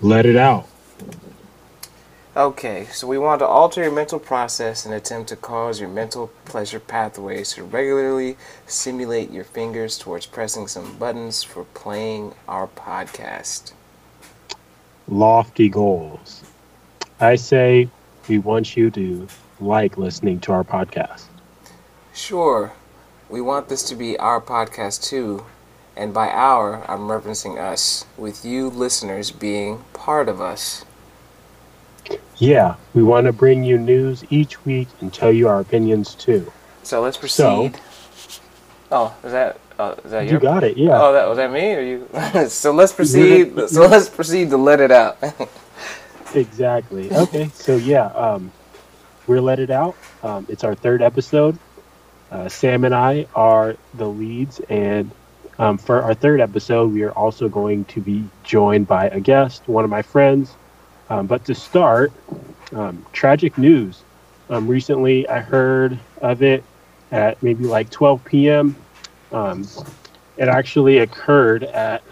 Let it out. Okay, so we want to alter your mental process and attempt to cause your mental pleasure pathways to regularly simulate your fingers towards pressing some buttons for playing our podcast. Lofty goals. I say we want you to like listening to our podcast. Sure, we want this to be our podcast too, and by our, I'm referencing us, with you listeners being part of us. Yeah, we want to bring you news each week and tell you our opinions too. So let's proceed. So, oh, is that uh, is that you your? got it. Yeah. Oh, that was that me or you? so let's proceed. So let's proceed to let it out. Exactly. Okay. So yeah, um, we're let it out. Um, it's our third episode. Uh, Sam and I are the leads, and um, for our third episode, we are also going to be joined by a guest, one of my friends. Um, but to start, um, tragic news. Um, recently, I heard of it at maybe like 12 p.m. Um, it actually occurred at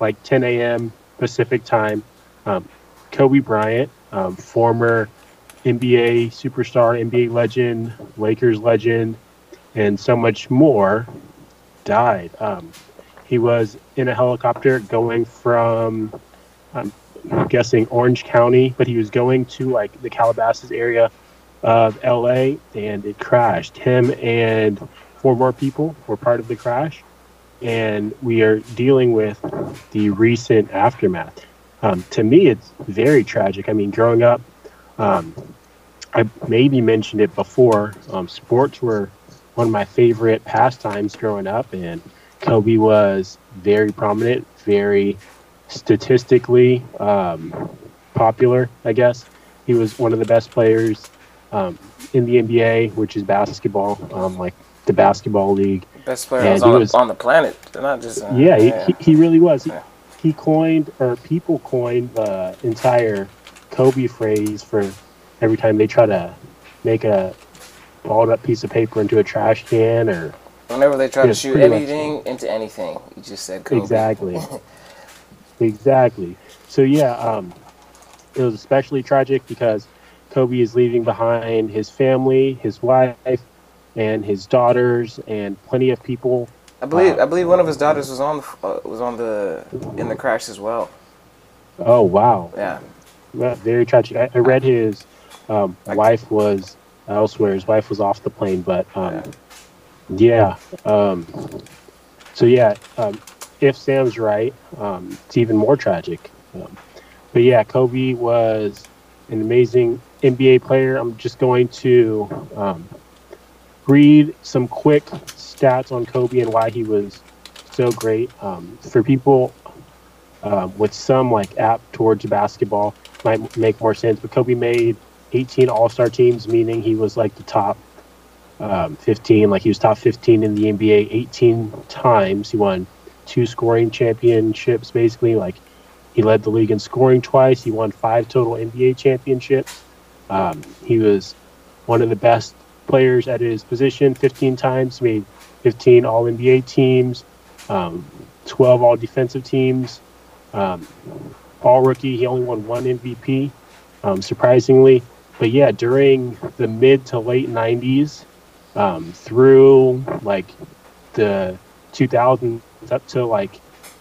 like 10 a.m. Pacific time. Um, Kobe Bryant, former NBA superstar, NBA legend, Lakers legend, and so much more, died. Um, he was in a helicopter going from, I'm guessing Orange County, but he was going to like the Calabasas area of LA, and it crashed. Him and four more people were part of the crash, and we are dealing with the recent aftermath. Um, to me, it's very tragic. I mean, growing up, um, I maybe mentioned it before. Um, sports were one of my favorite pastimes growing up, and Kobe was very prominent, very statistically um, popular, I guess. He was one of the best players um, in the NBA, which is basketball, um, like the basketball league. Best player And was he on, was- the, on the planet, not just. Uh, Yeah, he, he, he really was. He, Yeah. he coined, or people coined the entire Kobe phrase for every time they try to make a balled up piece of paper into a trash can or Whenever they try to shoot pretty much. anything into anything, you just said Kobe. exactly exactly so yeah um it was especially tragic because kobe is leaving behind his family his wife and his daughters and plenty of people I believe Wow. I believe one of his daughters was on the uh, was on the in the crash as well. oh wow Yeah. Well, very tragic i, I read his um, wife was elsewhere. His wife was off the plane but um, yeah. um, so yeah um, if sam's right um, it's even more tragic. Um, but yeah kobe was an amazing nba player. I'm just going to um, read some quick stats on kobe and why he was so great. Um, for people um, with some like app towards basketball might make more sense but kobe made 18 all-star teams meaning he was like the top um, 15 like he was top 15 in the nba 18 times. He won two scoring championships basically like he led the league in scoring twice. He won five total nba championships. Um, he was one of the best players at his position 15 times made 15 all nba teams um, 12 all defensive teams. Um, all rookie he only won one mvp um, surprisingly but yeah during the mid to late 90s um, through like the 2000s up to like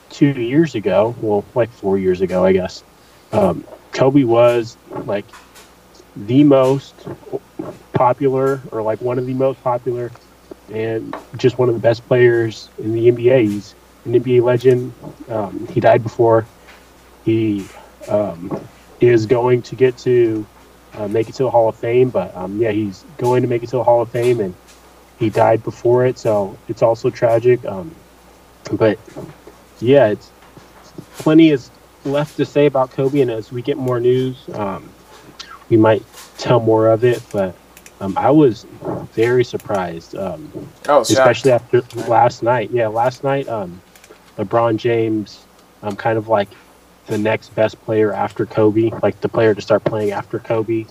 two years ago well like four years ago i guess um, kobe was like the most popular or like one of the most popular and just one of the best players in the nba he's an nba legend. Um, he died before he um, is going to get to uh, make it to the hall of fame but um, yeah he's going to make it to the hall of fame and he died before it, so it's also tragic. Um, but yeah, it's plenty is left to say about Kobe, and as we get more news, um, we might tell more of it. But um, I was very surprised, um, Oh, especially after last night. Yeah, last night, um, LeBron James, um, kind of like the next best player after Kobe, like the player to start playing after Kobe,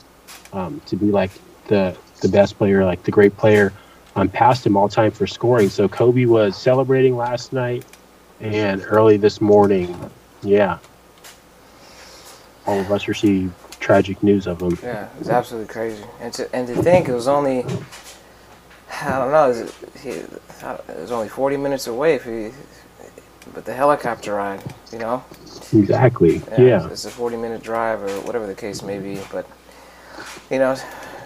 um, to be like the the best player, like the great player um, passed him all time for scoring. So Kobe was celebrating last night and early this morning. Yeah. all of us received tragic news of him. Yeah, it's absolutely crazy. And to, and to think it was only, I don't know, it was, it was only 40 minutes away if he, but the helicopter ride, you know? Exactly. Yeah. It's a 40 minute drive or whatever the case may be. But, you know,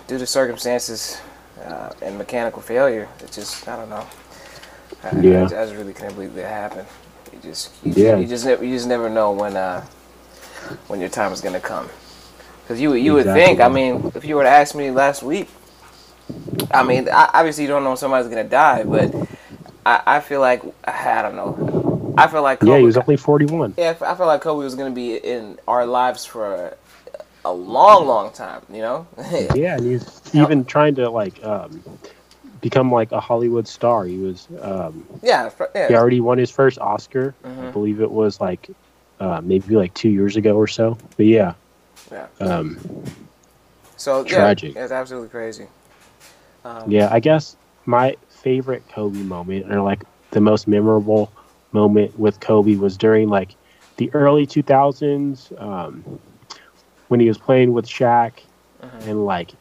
due to circumstances uh, and mechanical failure, it just, I don't know. I, Yeah. I, I just really can't believe that happened. You just, you, Yeah. you just, never, you just never know when, uh, when your time is gonna come. Because you, you would think, I mean, if you were to ask me last week, I mean, obviously you don't know when somebody's gonna die, but I, I feel like I don't know. I feel like Yeah, he was only 41. yeah, I feel like Kobe was going to be in our lives for a long, long time. You know? Yeah, and he's even trying to like um, become like a Hollywood star. He was um, yeah, yeah. he already won his first Oscar. I Mhm. believe it was like uh, maybe like two years ago or so. But yeah, Yeah. um, So yeah, tragic. it's absolutely crazy. Um, yeah. I guess my favorite Kobe moment, or like the most memorable moment with Kobe, was during like the early 2000s um, when he was playing with Shaq, Mhm. and like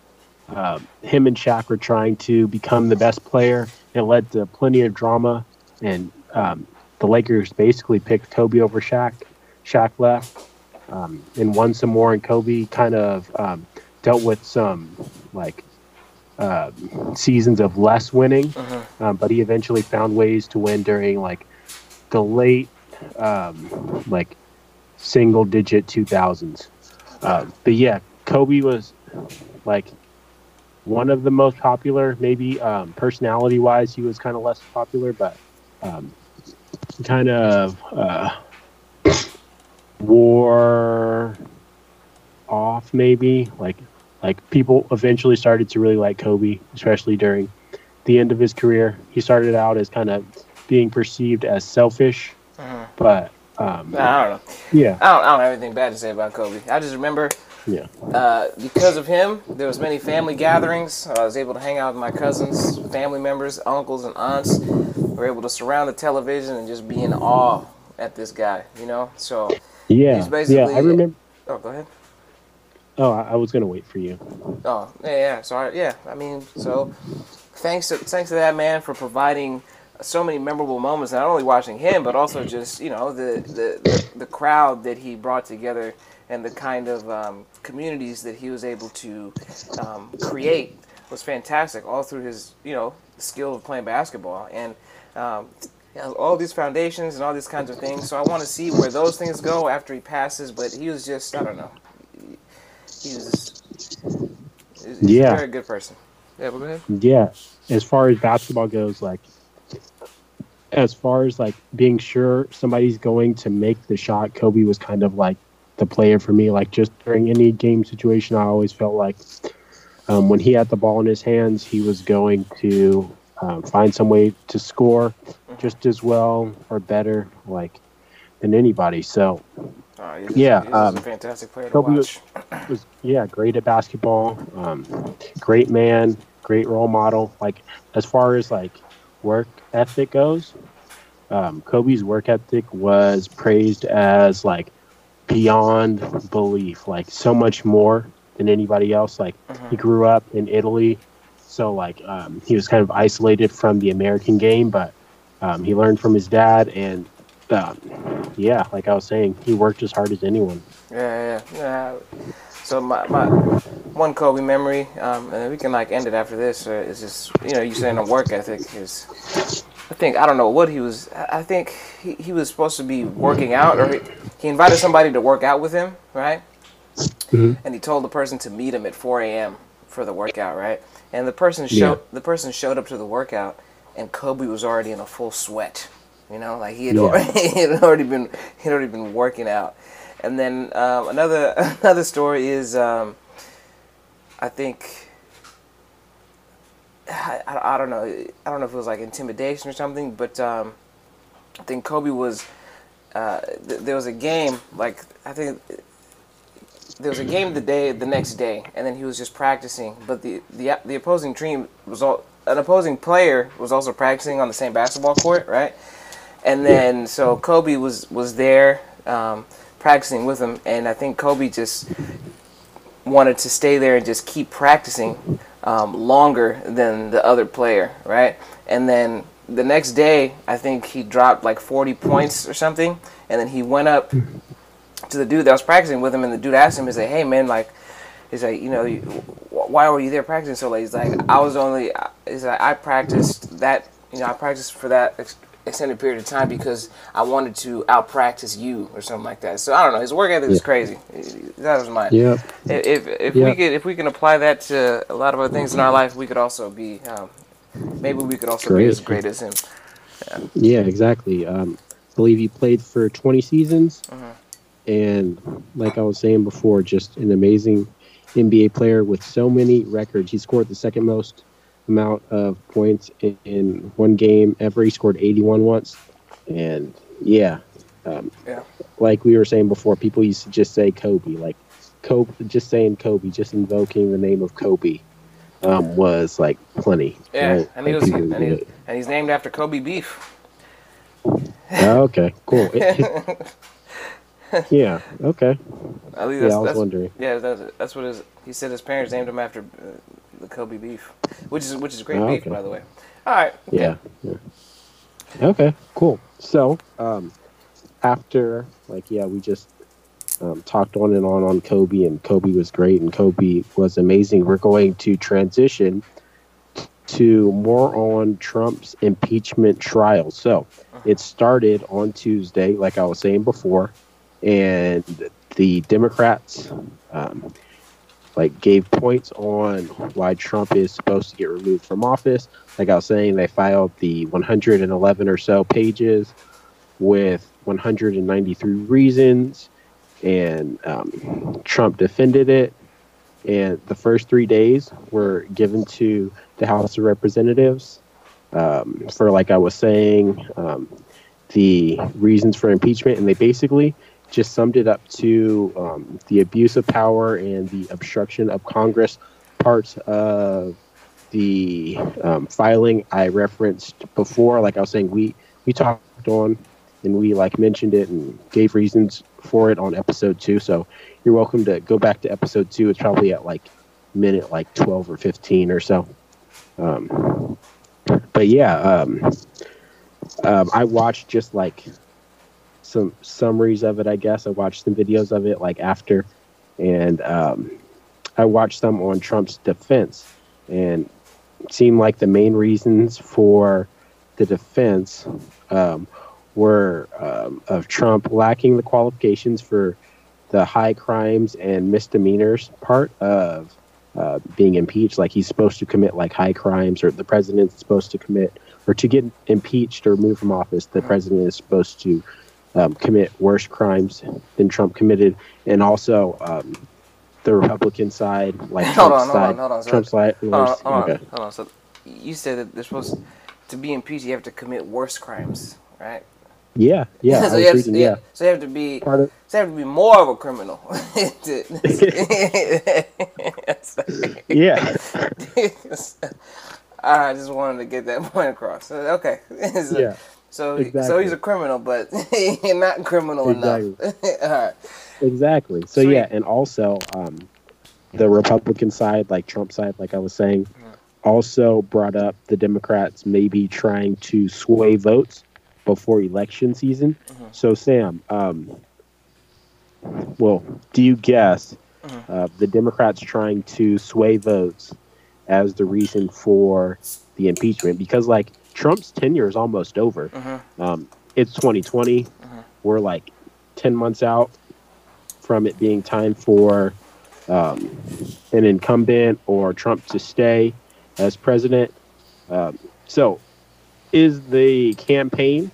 um, him and Shaq were trying to become the best player. It led to plenty of drama, and um, the Lakers basically picked Kobe over Shaq. Shaq left um, and won some more, and Kobe kind of um, dealt with some like uh, seasons of less winning, Mhm. um, but he eventually found ways to win during like the late um, like single digit 2000s. Um, but yeah, Kobe was like one of the most popular. Maybe um, personality wise, he was kind of less popular, but um, kind of uh, wore off. Maybe like like people eventually started to really like Kobe, especially during the end of his career. He started out as kind of being perceived as selfish, Mhm. but um, I don't know. yeah, I don't, I don't have anything bad to say about Kobe. I just remember yeah, uh, because of him, there was many family gatherings. I was able to hang out with my cousins, family members, uncles, and aunts. We were able to surround the television and just be in awe at this guy. You know, so yeah, yeah. I remember. oh, go ahead. Oh, I I was gonna wait for you. Oh, yeah, yeah. Sorry, yeah. I mean, so thanks to thanks to that man for providing so many memorable moments. Not only watching him, but also just you know the the, the, crowd that he brought together and the kind of um, communities that he was able to um, create was fantastic. All through his you know skill of playing basketball and. Um, all these foundations and all these kinds of things. So I want to see where those things go after he passes. But he was just, I don't know. He was, Yeah. a very good person. Yeah, but go ahead. Yeah, as far as basketball goes, like as far as like being sure somebody's going to make the shot, Kobe was kind of like the player for me. Like just during any game situation, I always felt like um, when he had the ball in his hands, he was going to um, find some way to score just as well or better, like than anybody. So Oh, he's, Yeah, he's um, a fantastic player to Kobe watch. was- was yeah great at basketball um, great man great role model like as far as like work ethic goes. Um, kobe's work ethic was praised as like beyond belief like so much more than anybody else. Like he grew up in italy so like um, he was kind of isolated from the american game but um, he learned from his dad and um, yeah like i was saying he worked as hard as anyone. Yeah, yeah, yeah. So my, my one Kobe memory, um, and we can like end it after this. Uh, is just you know you saying the work ethic is. I think I don't know what he was. I think he, he was supposed to be working out, or he, he invited somebody to work out with him, right? Mhm. And he told the person to meet him at 4 a.m. for the workout, right? And the person showed the person showed up to the workout, and Kobe was already in a full sweat. You know, like he had, Yeah. already, he had already been he had already been working out. And then um, another another story is um, I think I, I, I don't know I don't know if it was like intimidation or something, but um, I think Kobe was uh, th- there was a game like I think there was a game the day the next day, and then he was just practicing. But the the the opposing team was all an opposing player was also practicing on the same basketball court, right? And then so Kobe was was there. Um, practicing with him, and I think Kobe just wanted to stay there and just keep practicing um, longer than the other player, right? And then the next day, I think he dropped like 40 points or something, and then he went up to the dude that was practicing with him, and the dude asked him, "He said, hey man, like." He's like, you know, why were you there practicing so late? He's like, I was only, he's like, I practiced that, you know, I practiced for that extended period of time because I wanted to out practice you or something like that. So I don't know. His work ethic is crazy. That was mine. Yeah. If if we could if we can apply that to a lot of other things in our life, we could also be um, maybe we could also be as great as him. Yeah, yeah exactly. Um, I believe he played for 20 seasons. And like I was saying before, just an amazing NBA player with so many records. He scored the second most amount of points in, in one game ever. He scored 81 once. And yeah, um, Yeah. like we were saying before, people used to just say Kobe. Like Kobe, just saying Kobe, just invoking the name of Kobe um, was like plenty. Yeah, right? and he was and, he, and he's named after Kobe Beef. Oh, okay, cool. yeah, okay. At least Yeah, that's, I was that's, wondering. Yeah, that's, that's what his. He said his parents named him after uh, the Kobe beef, which is which is great Oh, beef, okay. by the way. All right. okay. Yeah. yeah. Okay, cool. So, um, after, like, yeah, we just um, talked on and on on Kobe, and Kobe was great, and Kobe was amazing. We're going to transition to more on Trump's impeachment trial. So, it started on Tuesday, like I was saying before, and the Democrats, um, like gave points on why Trump is supposed to get removed from office. Like I was saying, they filed the 111 or so pages with 193 reasons, and um, Trump defended it. And the first three days were given to the House of Representatives um, for, like I was saying, um, the reasons for impeachment, and they basically just summed it up to um, the abuse of power and the obstruction of Congress parts of the um, filing I referenced before. Like I was saying, we we talked on and we like mentioned it and gave reasons for it on episode two. So you're welcome to go back to episode two. It's probably at like minute like 12 or 15 or so. Um, but yeah, um, um, I watched just like some summaries of it. I guess I watched some videos of it like after, and um, I watched some on Trump's defense, and seemed like the main reasons for the defense um, were um, of Trump lacking the qualifications for the high crimes and misdemeanors part of uh, being impeached. Like he's supposed to commit like high crimes, or the president's supposed to commit, or to get impeached or removed from office, the president is supposed to um, commit worse crimes than Trump committed, and also um, the Republican side, like Hold Trump's on, hold side, on, hold on. Trump's side. Hold on, hold on, hold on. So you said that they're supposed to be impeached. You have to commit worse crimes, right? Yeah, yeah. So you have reading, to, yeah. So you have to be. Of So you have to be more of a criminal. yeah, I just wanted to get that point across. Okay. So- yeah, So, so he's a criminal, but not criminal enough. All right. exactly. So Sweet. yeah, and also um, the Republican side, like Trump side, like I was saying, Mm-hmm. also brought up the Democrats maybe trying to sway votes before election season. Mm-hmm. So Sam, um, well, do you guess Mm-hmm. uh, the Democrats trying to sway votes as the reason for the impeachment? Because like Trump's tenure is almost over. Mm-hmm. Um, it's 2020. We're like 10 months out from it being time for um, an incumbent or Trump to stay as president. Um, so, is the campaign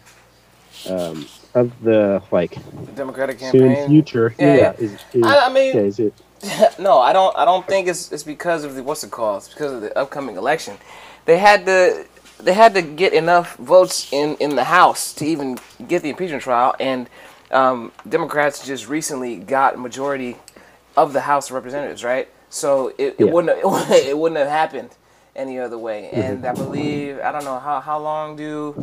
um, of the like Democratic soon campaign. future? Yeah, yeah. is, is, I, I mean, yeah, is it? no, I don't. I don't think it's it's because of the what's it called? It's because of the upcoming election. They had to they had to get enough votes in in the House to even get the impeachment trial, and um, Democrats just recently got majority of the House of Representatives, right? So it, it Yeah. wouldn't have, it wouldn't have happened any other way. And I believe I don't know how how long do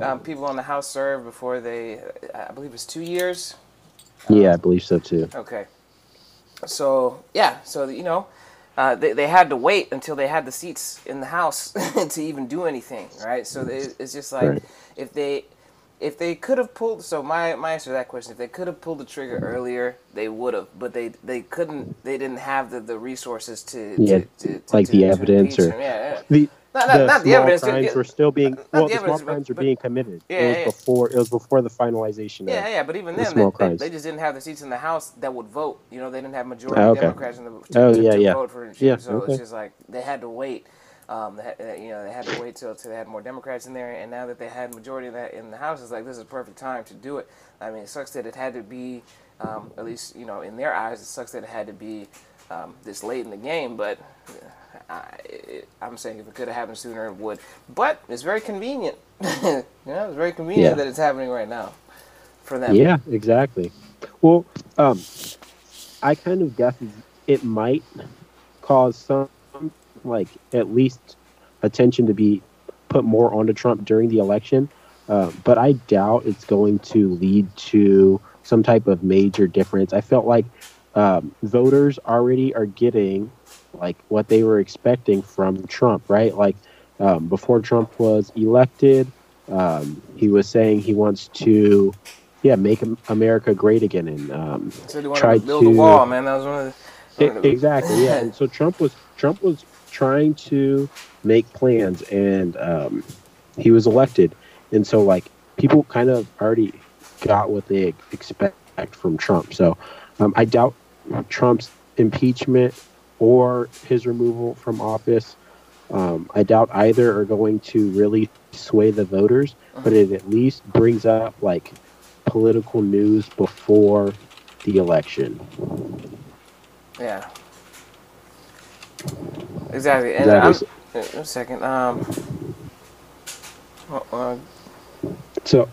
um, people on the House serve before they? I believe it's two years. Yeah, I believe so too. Okay. So yeah, so you know, uh, they they had to wait until they had the seats in the house to even do anything, right? So they, it's just like Right. if they if they could have pulled. So my my answer to that question, if they could have pulled the trigger earlier, they would have, but they they couldn't. They didn't have the, the resources to Yeah, to, to, like to- the evidence or- yeah. yeah. The, Not- not- the not the small evidence, crimes were still being not well. the The, small evidence, but- crimes were being committed. Yeah, it was yeah. before. It was before the finalization. Yeah, yeah, but even the then, small they, they, crimes. they just didn't have the seats in the House that would vote. You know, they didn't have majority Oh, okay. Democrats in the to, Oh, to, yeah, to yeah. vote for him. Yeah, so okay. it's just like they had to wait. Um, they uh, you know, they had to wait till, till they had more Democrats in there, and now that they had majority of that in the House, it's like this is a perfect time to do it. I mean, it sucks that it had to be, um, at least you know, in their eyes, it sucks that it had to be um, this late in the game. But uh, I, I'm saying if it could have happened sooner, it would. But it's very convenient. you know, it's very convenient Yeah. that it's happening right now for them. Yeah, exactly. Well, um, I kind of guess it might cause some, like, at least attention to be put more onto Trump during the election. Uh, but I doubt it's going to lead to some type of major difference. I felt like um, voters already are getting like what they were expecting from Trump, right? Like um, before Trump was elected, um, he was saying he wants to, yeah, make America great again, and um, So tried to build to a wall, man. That was one of the. One of the- exactly, yeah. And so Trump was Trump was trying to make plans, and um, he was elected, and so like people kind of already got what they expect from Trump. So um, I doubt Trump's impeachment or his removal from office. Um, I doubt either are going to really sway the voters, but it at least brings up like political news before the election. Yeah. Exactly. And Exactly. I'm, uh, a second. Um. uh, So,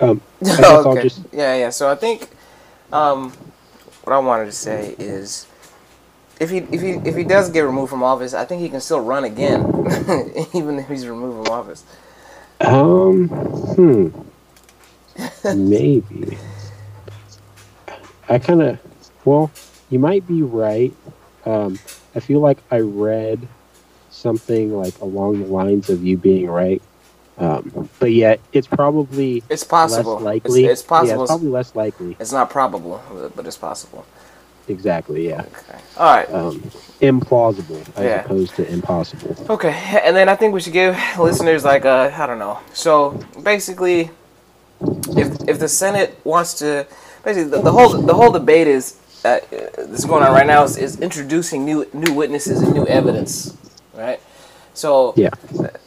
um, I guess I'll okay. just Yeah, yeah. So I think, um, what I wanted to say is, if he if he if he does get removed from office, I think he can still run again, even if he's removed from office. um, hmm, maybe. I kind of, well, you might be right. Um, I feel like I read something like along the lines of you being right. Um, but yet it's probably It's possible. less likely. It's, it's possible. Yeah, it's probably less likely. it's not probable, but it's possible. Exactly. Yeah. Okay. All right. Um, implausible as Yeah. opposed to impossible. Okay, and then I think we should give listeners like a I don't know. So basically, if if the Senate wants to, basically the, the whole the whole debate is uh, that's going on right now is, is introducing new new witnesses and new evidence, right? So Yeah.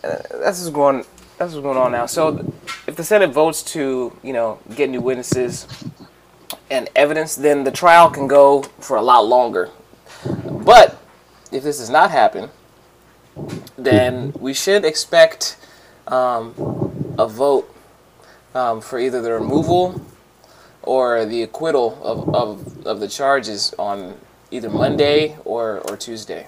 that's what's going that's what's going on now. So if the Senate votes to you know get new witnesses and evidence, then the trial can go for a lot longer. But if this does not happen, then we should expect um, a vote um, for either the removal or the acquittal of, of, of the charges on either Monday or, or Tuesday.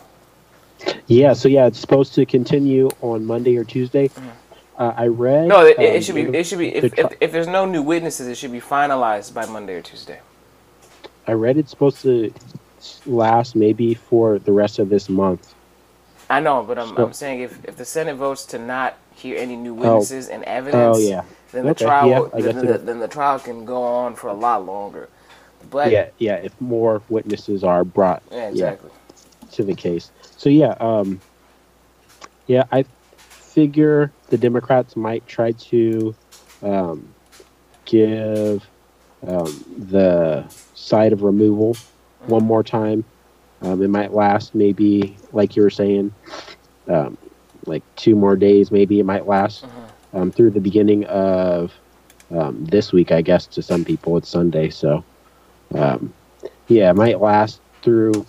Yeah, so yeah, it's supposed to continue on Monday or Tuesday. Uh, I read. No, it, um, should be. It should be. If, tri- if, if there's no new witnesses, it should be finalized by Monday or Tuesday. I read it's supposed to last maybe for the rest of this month. I know, but I'm, So- I'm saying if, if the Senate votes to not hear any new witnesses and evidence, Oh yeah, then the Okay, trial yeah, guess then, the, then the trial can go on for a lot longer. But yeah, yeah. If more witnesses are brought yeah, exactly. to the case, so yeah, um, yeah, I figure the Democrats might try to um, give um, the side of removal one more time. Um, it might last maybe, like you were saying, um, like two more days. Maybe it might last um, through the beginning of um, this week. I guess to some people it's Sunday, so um, yeah, it might last through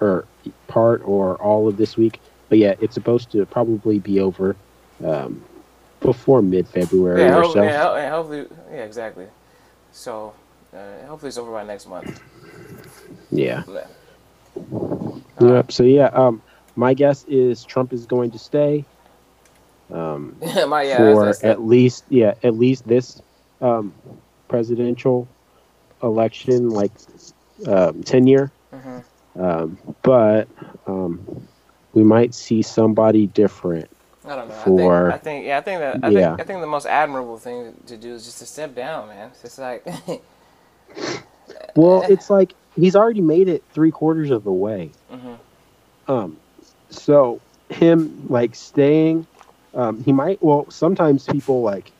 or part or all of this week. But yeah, it's supposed to probably be over um, before mid February Yeah, or so. yeah, ho- yeah, hopefully, yeah, exactly. So, uh, hopefully it's over by next month. Yeah. Yeah. Yep. So yeah, um, my guess is Trump is going to stay. Um, My, yeah, for that's, that's at least yeah at least this um, presidential election like um, tenure, hmm um, but um, we might see somebody different. I don't know. For- I think, I think, yeah, I think that, I Yeah. think, I think the most admirable thing to do is just to step down, man. It's just like, Well, it's like he's already made it three quarters of the way. Mhm. Um, so him like staying, um, he might. Well, sometimes people like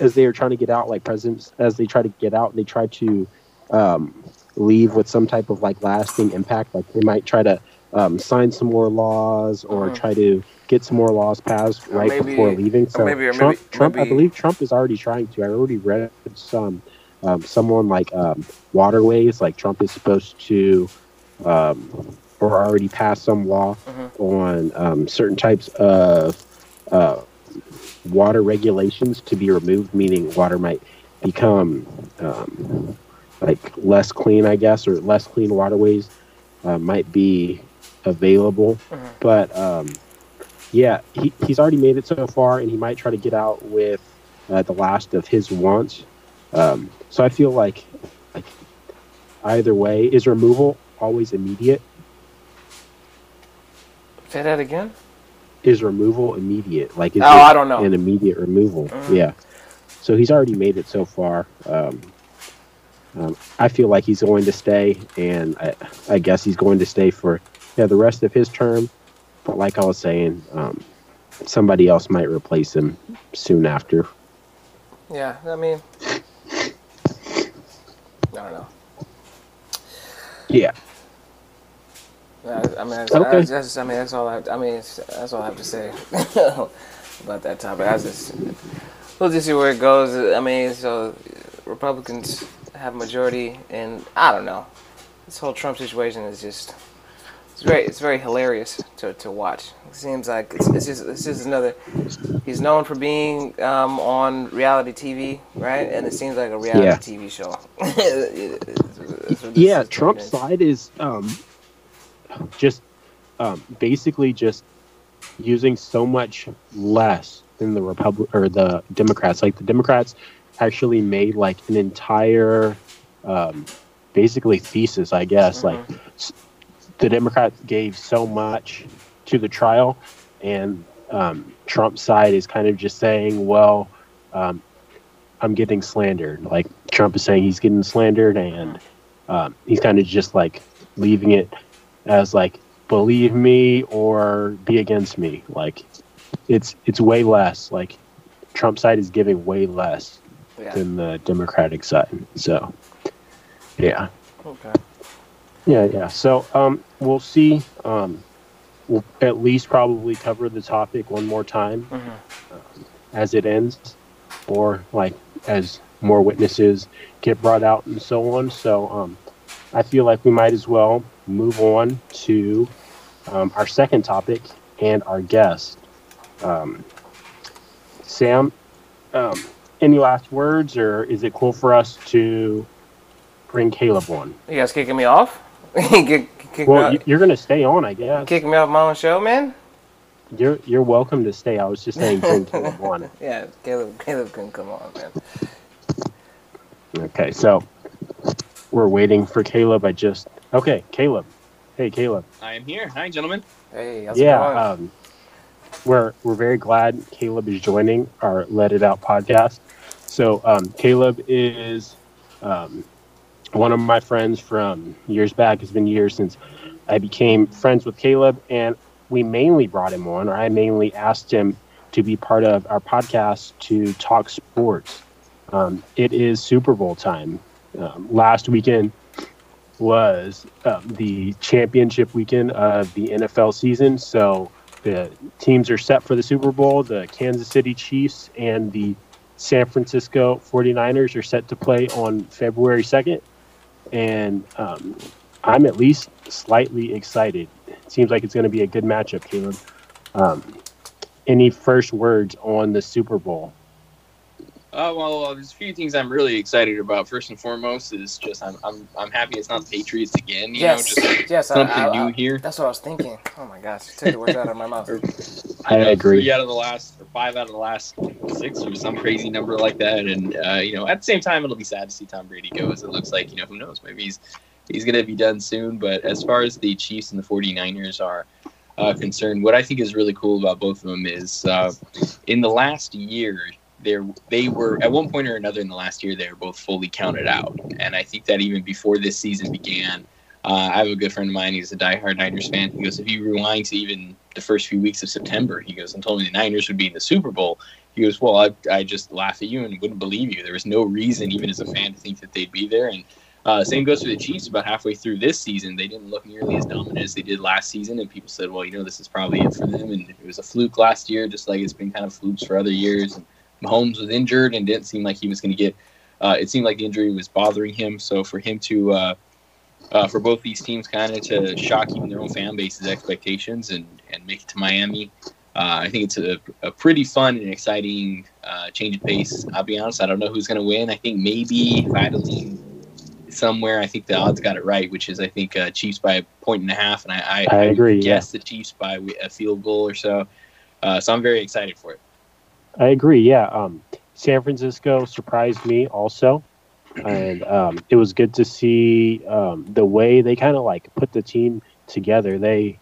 as they are trying to get out, like presidents, as they try to get out, they try to um, leave with some type of like lasting impact. Like they might try to um, sign some more laws or Mhm. try to get some more laws passed right maybe- before leaving. So maybe- Trump, maybe- Trump, I believe Trump is already trying to. I already read some um, someone like um, waterways, like Trump is supposed to, um, or already passed some law Mhm. on um, certain types of uh, water regulations to be removed, meaning water might become um, like less clean, I guess, or less clean waterways uh, might be available. Mhm. But um, yeah, he, he's already made it so far, and he might try to get out with uh, the last of his wants. Um, so I feel like, like either way, is removal always immediate? say that again. Is removal immediate? Like is Oh, I don't know. an immediate removal? Mhm. Yeah. So he's already made it so far. Um, um, I feel like he's going to stay, and I, I guess he's going to stay for yeah the rest of his term. But like I was saying, um, somebody else might replace him soon after. Yeah, I mean, I don't know. Yeah. I mean, that's, Okay. that's, that's- I mean, that's all I. I mean, that's all I have to say about that topic. I just we'll just see where it goes. I mean, so Republicans have majority, and I don't know. This whole Trump situation is just it's very it's very hilarious to, to watch. It seems like it's, it's just it's just another. He's known for being um, on reality TV, right? And it seems like a reality Yeah. TV show. Yeah, Trump's side is um, just um, basically just using so much less than the Republic or the Democrats. Like the Democrats actually made like an entire, um, basically thesis, I guess. Mhm. Like the Democrats gave so much to the trial, and um, Trump's side is kind of just saying, well. Um, I'm getting slandered. Like Trump is saying he's getting slandered, and um, he's kind of just like leaving it as like believe me or be against me. Like it's it's way less. Like Trump side is giving way less Yeah. than the Democratic side. So yeah, Okay. Yeah, yeah. So um, we'll see. Um, we'll at least probably cover the topic one more time Mhm. as it ends, or like as more witnesses get brought out and so on. So um, I feel like we might as well move on to um, our second topic and our guest. Um, Sam, um, any last words, or is it cool for us to bring Caleb on? You guys kicking me off? kick, kick, Well, me you- you're going to stay on, I guess. kick me off my own show, man? You're you're welcome to stay. I was just saying bring Caleb on. Yeah, Caleb, Caleb can come on, man. Okay, so we're waiting for Caleb. I just okay, Caleb. Hey, Caleb. I am here. Hi, gentlemen. Hey, how's it yeah, um, we're we're very glad Caleb is joining our Let It Out podcast. So um, Caleb is um, one of my friends from years back. It's been years since I became friends with Caleb, and we mainly brought him on, or I mainly asked him to be part of our podcast to talk sports. Um, it is Super Bowl time. Um, last weekend was um, the championship weekend of the NFL season. So the teams are set for the Super Bowl. The Kansas City Chiefs and the San Francisco 49ers are set to play on February 2nd. And um, I'm at least slightly excited. It seems like it's going to be a good matchup, Caleb. Um, any first words on the Super Bowl? Uh, well, there's a few things I'm really excited about. First and foremost is just I'm I'm, I'm happy it's not the Patriots again. You yes, know, just yes, something I, new I, here. That's what I was thinking. Oh my gosh, you took the words out of my mouth. I agree. Three out of the last, or five out of the last six or some crazy number like that. And uh, you know, at the same time, it'll be sad to see Tom Brady go. As it looks like, you know, who knows? Maybe he's he's going to be done soon. But as far as the Chiefs and the 49ers are uh, concerned, what I think is really cool about both of them is uh, in the last year. There, they were at one point or another in the last year. They were both fully counted out, and I think that even before this season began, uh, I have a good friend of mine. He's a diehard Niners fan. He goes, if you rewind to even the first few weeks of September, he goes and told me the Niners would be in the Super Bowl. He goes, well, I, I just laugh at you and wouldn't believe you. There was no reason, even as a fan, to think that they'd be there. And uh, same goes for the Chiefs. About halfway through this season, they didn't look nearly as dominant as they did last season, and people said, "Well, you know, this is probably it for them." And it was a fluke last year, just like it's been kind of flukes for other years. And Mahomes was injured and didn't seem like he was going to get. Uh, it seemed like the injury was bothering him. So for him to, uh, uh, for both these teams, kind of to shock even their own fan base's expectations and and make it to Miami, uh, I think it's a, a pretty fun and exciting uh, change of pace. I'll be honest, I don't know who's going to win. I think maybe if I had to lean somewhere, I think the odds got it right, which is I think uh, Chiefs by a point and a half, and I I, I agree. Guess yeah. the Chiefs by a field goal or so. Uh, so I'm very excited for it. I agree. Yeah. Um, San Francisco surprised me also, and um, it was good to see um, the way they kind of like put the team together. They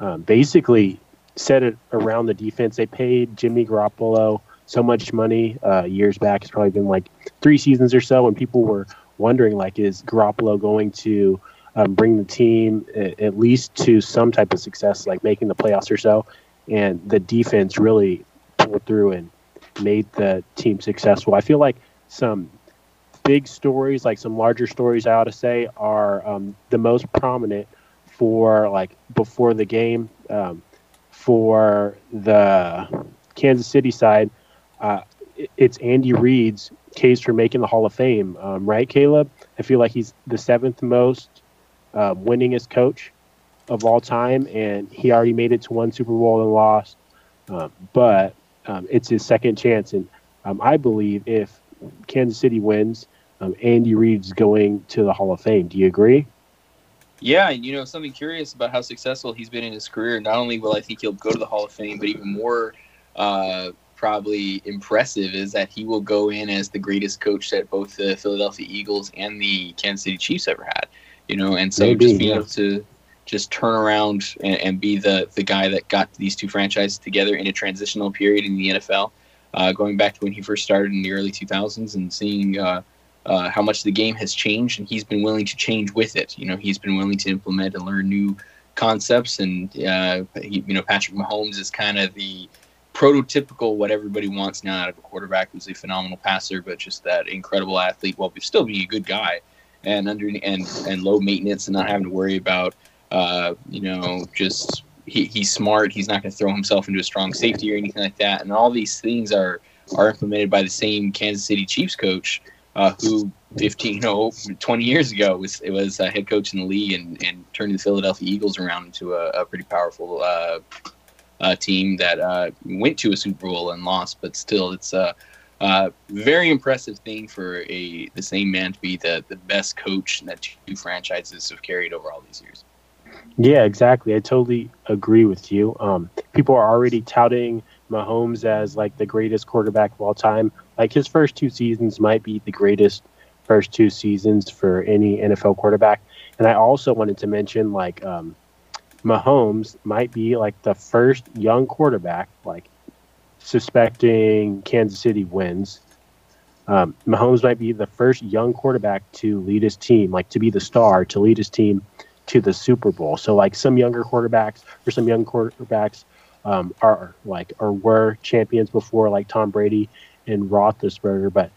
um, basically set it around the defense. They paid Jimmy Garoppolo so much money uh, years back. It's probably been like three seasons or so, and people were wondering like, is Garoppolo going to um, bring the team at, at least to some type of success, like making the playoffs or so? And the defense really pulled through and made the team successful. I feel like some big stories, like some larger stories, I ought to say, are um, the most prominent for like before the game. Um, for the Kansas City side, uh, it's Andy Reid's case for making the Hall of Fame, um, right, Caleb? I feel like he's the seventh most uh, winningest coach of all time, and he already made it to one Super Bowl and lost. Um, but um, it's his second chance, and um, I believe if Kansas City wins, um, Andy Reid's going to the Hall of Fame. Do you agree? Yeah, and you know something curious about how successful he's been in his career. Not only will I think he'll go to the Hall of Fame, but even more uh, probably impressive is that he will go in as the greatest coach that both the Philadelphia Eagles and the Kansas City Chiefs ever had. You know, and so Maybe, just being yeah. able to just turn around and, and be the the guy that got these two franchises together in a transitional period in the NFL, uh, going back to when he first started in the early 2000s and seeing. Uh, uh, how much the game has changed, and he's been willing to change with it. You know, he's been willing to implement and learn new concepts. And uh, he, you know, Patrick Mahomes is kind of the prototypical what everybody wants now out of a quarterback who's a phenomenal passer, but just that incredible athlete while still being a good guy and under and and low maintenance and not having to worry about uh, you know just he, he's smart. He's not going to throw himself into a strong safety or anything like that. And all these things are are implemented by the same Kansas City Chiefs coach uh, who 15, no, 20 years ago was it was a head coach in the league and, and turned the Philadelphia Eagles around into a, a pretty powerful uh, uh, team that uh, went to a Super Bowl and lost, but still, it's a, a very impressive thing for a the same man to be the, the best coach that two franchises have carried over all these years. Yeah, exactly. I totally agree with you. Um, people are already touting Mahomes as like the greatest quarterback of all time. Like his first two seasons might be the greatest first two seasons for any NFL quarterback. And I also wanted to mention like um, Mahomes might be like the first young quarterback, like suspecting Kansas City wins. Um, Mahomes might be the first young quarterback to lead his team, like to be the star, to lead his team to the Super Bowl. So like some younger quarterbacks or some young quarterbacks um, are like or were champions before, like Tom Brady and Roethlisberger, but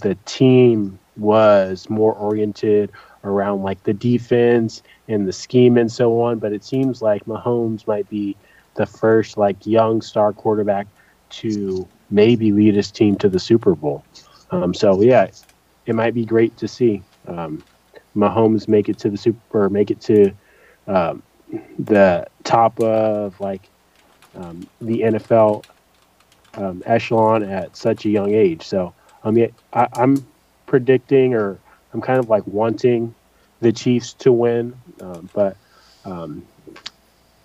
the team was more oriented around like the defense and the scheme and so on. But it seems like Mahomes might be the first like young star quarterback to maybe lead his team to the Super Bowl. Um, so yeah, it might be great to see um, Mahomes make it to the Super make it to um, the top of like um, the NFL um, echelon at such a young age. So um, yeah, I, I'm predicting or I'm kind of like wanting the Chiefs to win, um, but um,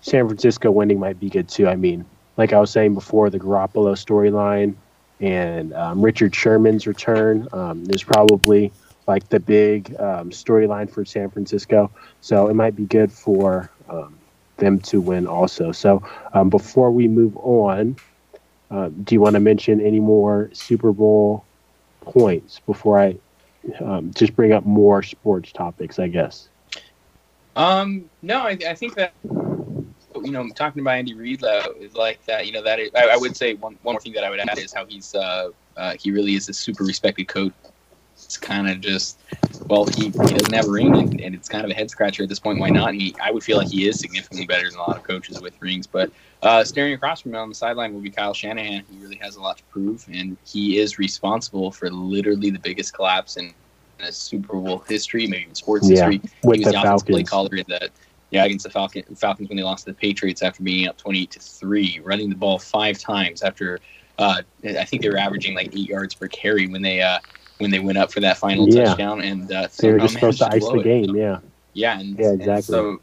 San Francisco winning might be good too. I mean, like I was saying before, the Garoppolo storyline and um, Richard Sherman's return um, is probably like the big um, storyline for San Francisco. So it might be good for them to win also. So before we move on, uh, do you want to mention any more Super Bowl points before I um, just bring up more sports topics? I guess. Um, no, I, I think that you know, talking about Andy Reid is like that. You know, that is, I, I, would say one one more thing that I would add is how he's uh, uh he really is a super respected coach. It's kind of just well, he, he doesn't have a ring, and, and, it's kind of a head scratcher at this point. Why not? he, I would feel like he is significantly better than a lot of coaches with rings. But uh, staring across from him on the sideline will be Kyle Shanahan. who really has a lot to prove, and he is responsible for literally the biggest collapse in, in Super Bowl history, maybe even sports yeah, history. With he was the, the Falcons. play caller in the yeah, against the Falcon, Falcons when they lost to the Patriots after being up 28 to 3, running the ball five times after uh, I think they were averaging like eight yards per carry when they uh, when they went up for that final yeah. touchdown. And uh, they were just supposed to ice the game. Yeah. Yeah. And, yeah, exactly. And so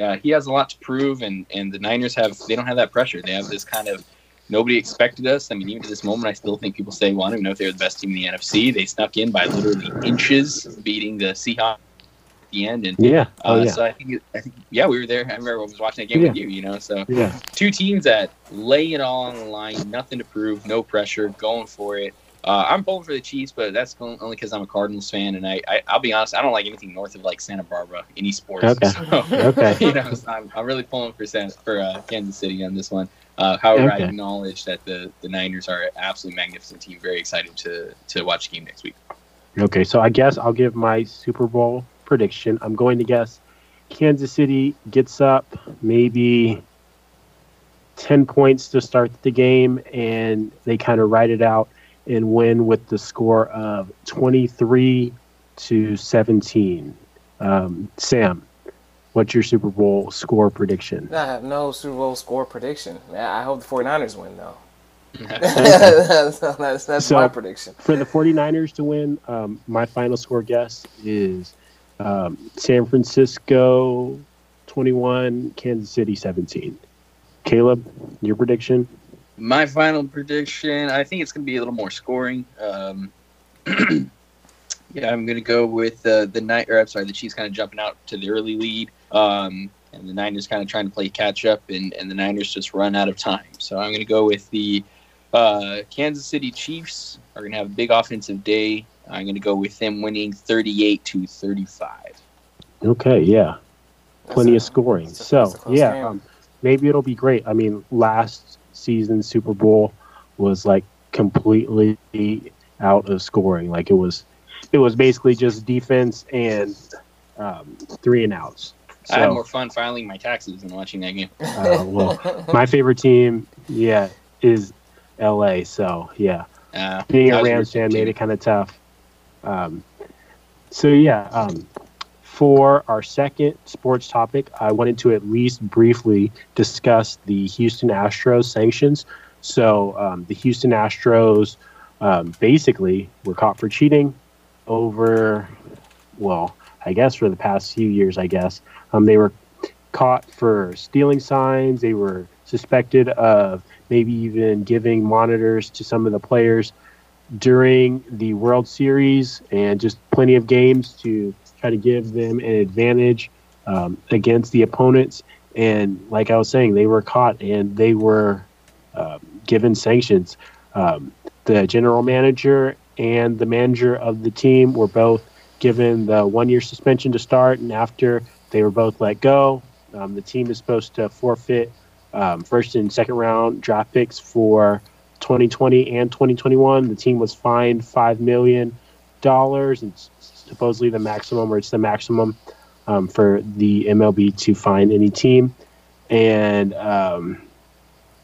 uh, he has a lot to prove, and, and the Niners have they don't have that pressure. They have this kind of nobody expected us. I mean, even to this moment, I still think people say, well, I don't even know if they're the best team in the NFC. They snuck in by literally inches, beating the Seahawks at the end. And yeah, oh, uh, yeah. so I think I think yeah, we were there. I remember I was watching that game yeah. with you. You know, so yeah, two teams that lay it all on the line, nothing to prove, no pressure, going for it. Uh, I'm pulling for the Chiefs, but that's only because I'm a Cardinals fan, and I, I will be honest, I don't like anything north of like Santa Barbara, any sports. Okay. So, okay. You know, so I'm, I'm really pulling for San, for uh, Kansas City on this one. Uh, however, Okay. I acknowledge that the the Niners are an absolutely magnificent team. Very excited to to watch the game next week. Okay, so I guess I'll give my Super Bowl prediction. I'm going to guess Kansas City gets up maybe 10 points to start the game, and they kind of ride it out and win with the score of 23 to 17. Um, Sam, what's your Super Bowl score prediction? I have no Super Bowl score prediction. I hope the 49ers win, though. that's, that's, that's So- my prediction. For the 49ers to win, um, my final score guess is um, San Francisco 21, Kansas City 17. Caleb, your prediction? My final prediction, I think it's going to be a little more scoring. Um, yeah, I'm going to go with uh, the night, or I'm sorry, the Chiefs kind of jumping out to the early lead, um, and the Niners kind of trying to play catch up, and, and the Niners just run out of time. So I'm going to go with the uh, Kansas City Chiefs are going to have a big offensive day. I'm going to go with them winning 38 to 35. Okay, yeah. Plenty That's of a- scoring. that's a- So, that's a yeah, um, maybe it'll be great. I mean, last season's Super Bowl was like completely out of scoring. Like it was, it was basically just defense and um, three and outs. I had more fun filing my taxes than watching that game. uh, well, my favorite team, yeah, is LA. So yeah, Uh, being a was Rams fan made it kind of tough. Um, so yeah, um, for our second sports topic, I wanted to at least briefly discuss the Houston Astros sanctions. So um, the Houston Astros um, basically were caught for cheating over, well, I guess for the past few years. I guess um, they were caught for stealing signs. They were suspected of maybe even giving monitors to some of the players during the World Series and just plenty of games to try to give them an advantage um, against the opponents. And like I was saying, they were caught and they were um, given sanctions. Um, the general manager and the manager of the team were both given the one year suspension to start. And after they were both let go, um, the team is supposed to forfeit um, first and second round draft picks for 2020 and 2021. The team was fined five million dollars. It's supposedly the maximum, or it's the maximum um, for the MLB to fine any team. And um,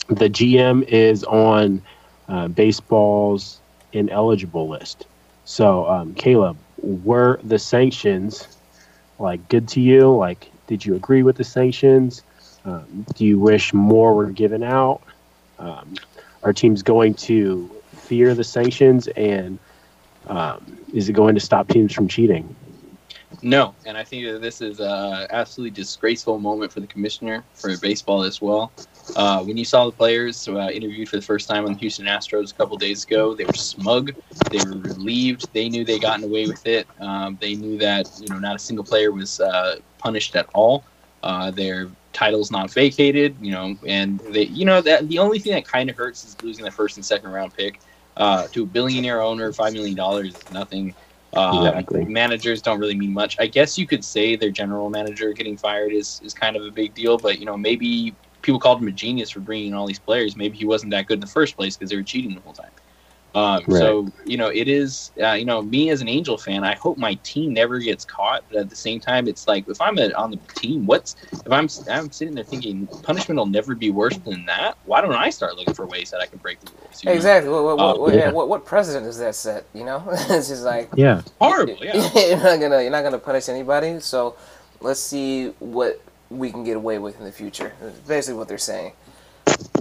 the GM is on uh, baseball's ineligible list. So, um, Caleb, were the sanctions like good to you? Like, did you agree with the sanctions? Um, do you wish more were given out? Um, are teams going to fear the sanctions, and um, is it going to stop teams from cheating? No, and I think that this is a absolutely disgraceful moment for the commissioner for baseball as well. Uh, when you saw the players uh, interviewed for the first time on the Houston Astros a couple days ago, they were smug, they were relieved, they knew they gotten away with it. Um, they knew that you know not a single player was uh, punished at all. Uh, their titles not vacated, you know, and they, you know, that the only thing that kind of hurts is losing the first and second round pick uh, to a billionaire owner. Five million dollars is nothing. Um, Exactly. Managers don't really mean much. I guess you could say their general manager getting fired is is kind of a big deal, but you know, maybe people called him a genius for bringing in all these players. Maybe he wasn't that good in the first place because they were cheating the whole time. Um, Right. So you know, it is. Uh, you know, me as an Angel fan, I hope my team never gets caught. But at the same time, it's like if I'm a, on the team, what's if I'm I'm sitting there thinking punishment will never be worse than that? Why don't I start looking for ways that I can break the rules? Exactly. What, what, what, Uh, what, yeah. what, what precedent does that set? You know, it's just like Yeah, Horrible. Yeah. you're not gonna you're not gonna punish anybody. So let's see what we can get away with in the future. That's basically what they're saying.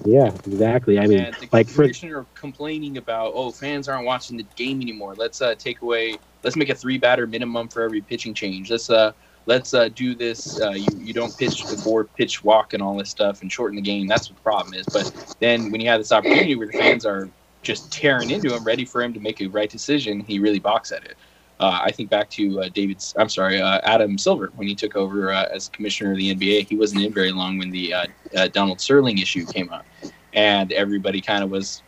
Yeah, exactly. I mean, and the like for commissioner complaining about oh fans aren't watching the game anymore. Let's uh take away let's make a three batter minimum for every pitching change. Let's uh let's uh do this uh you, you don't pitch before pitch walk and all this stuff and shorten the game. That's what the problem is. But then when you have this opportunity where the fans are just tearing into him ready for him to make a right decision he really balks at it uh, I think back to uh, David's. I'm sorry, uh, Adam Silver when he took over uh, as commissioner of the NBA. He wasn't in very long when the uh, uh, Donald Sterling issue came up, and everybody kind of was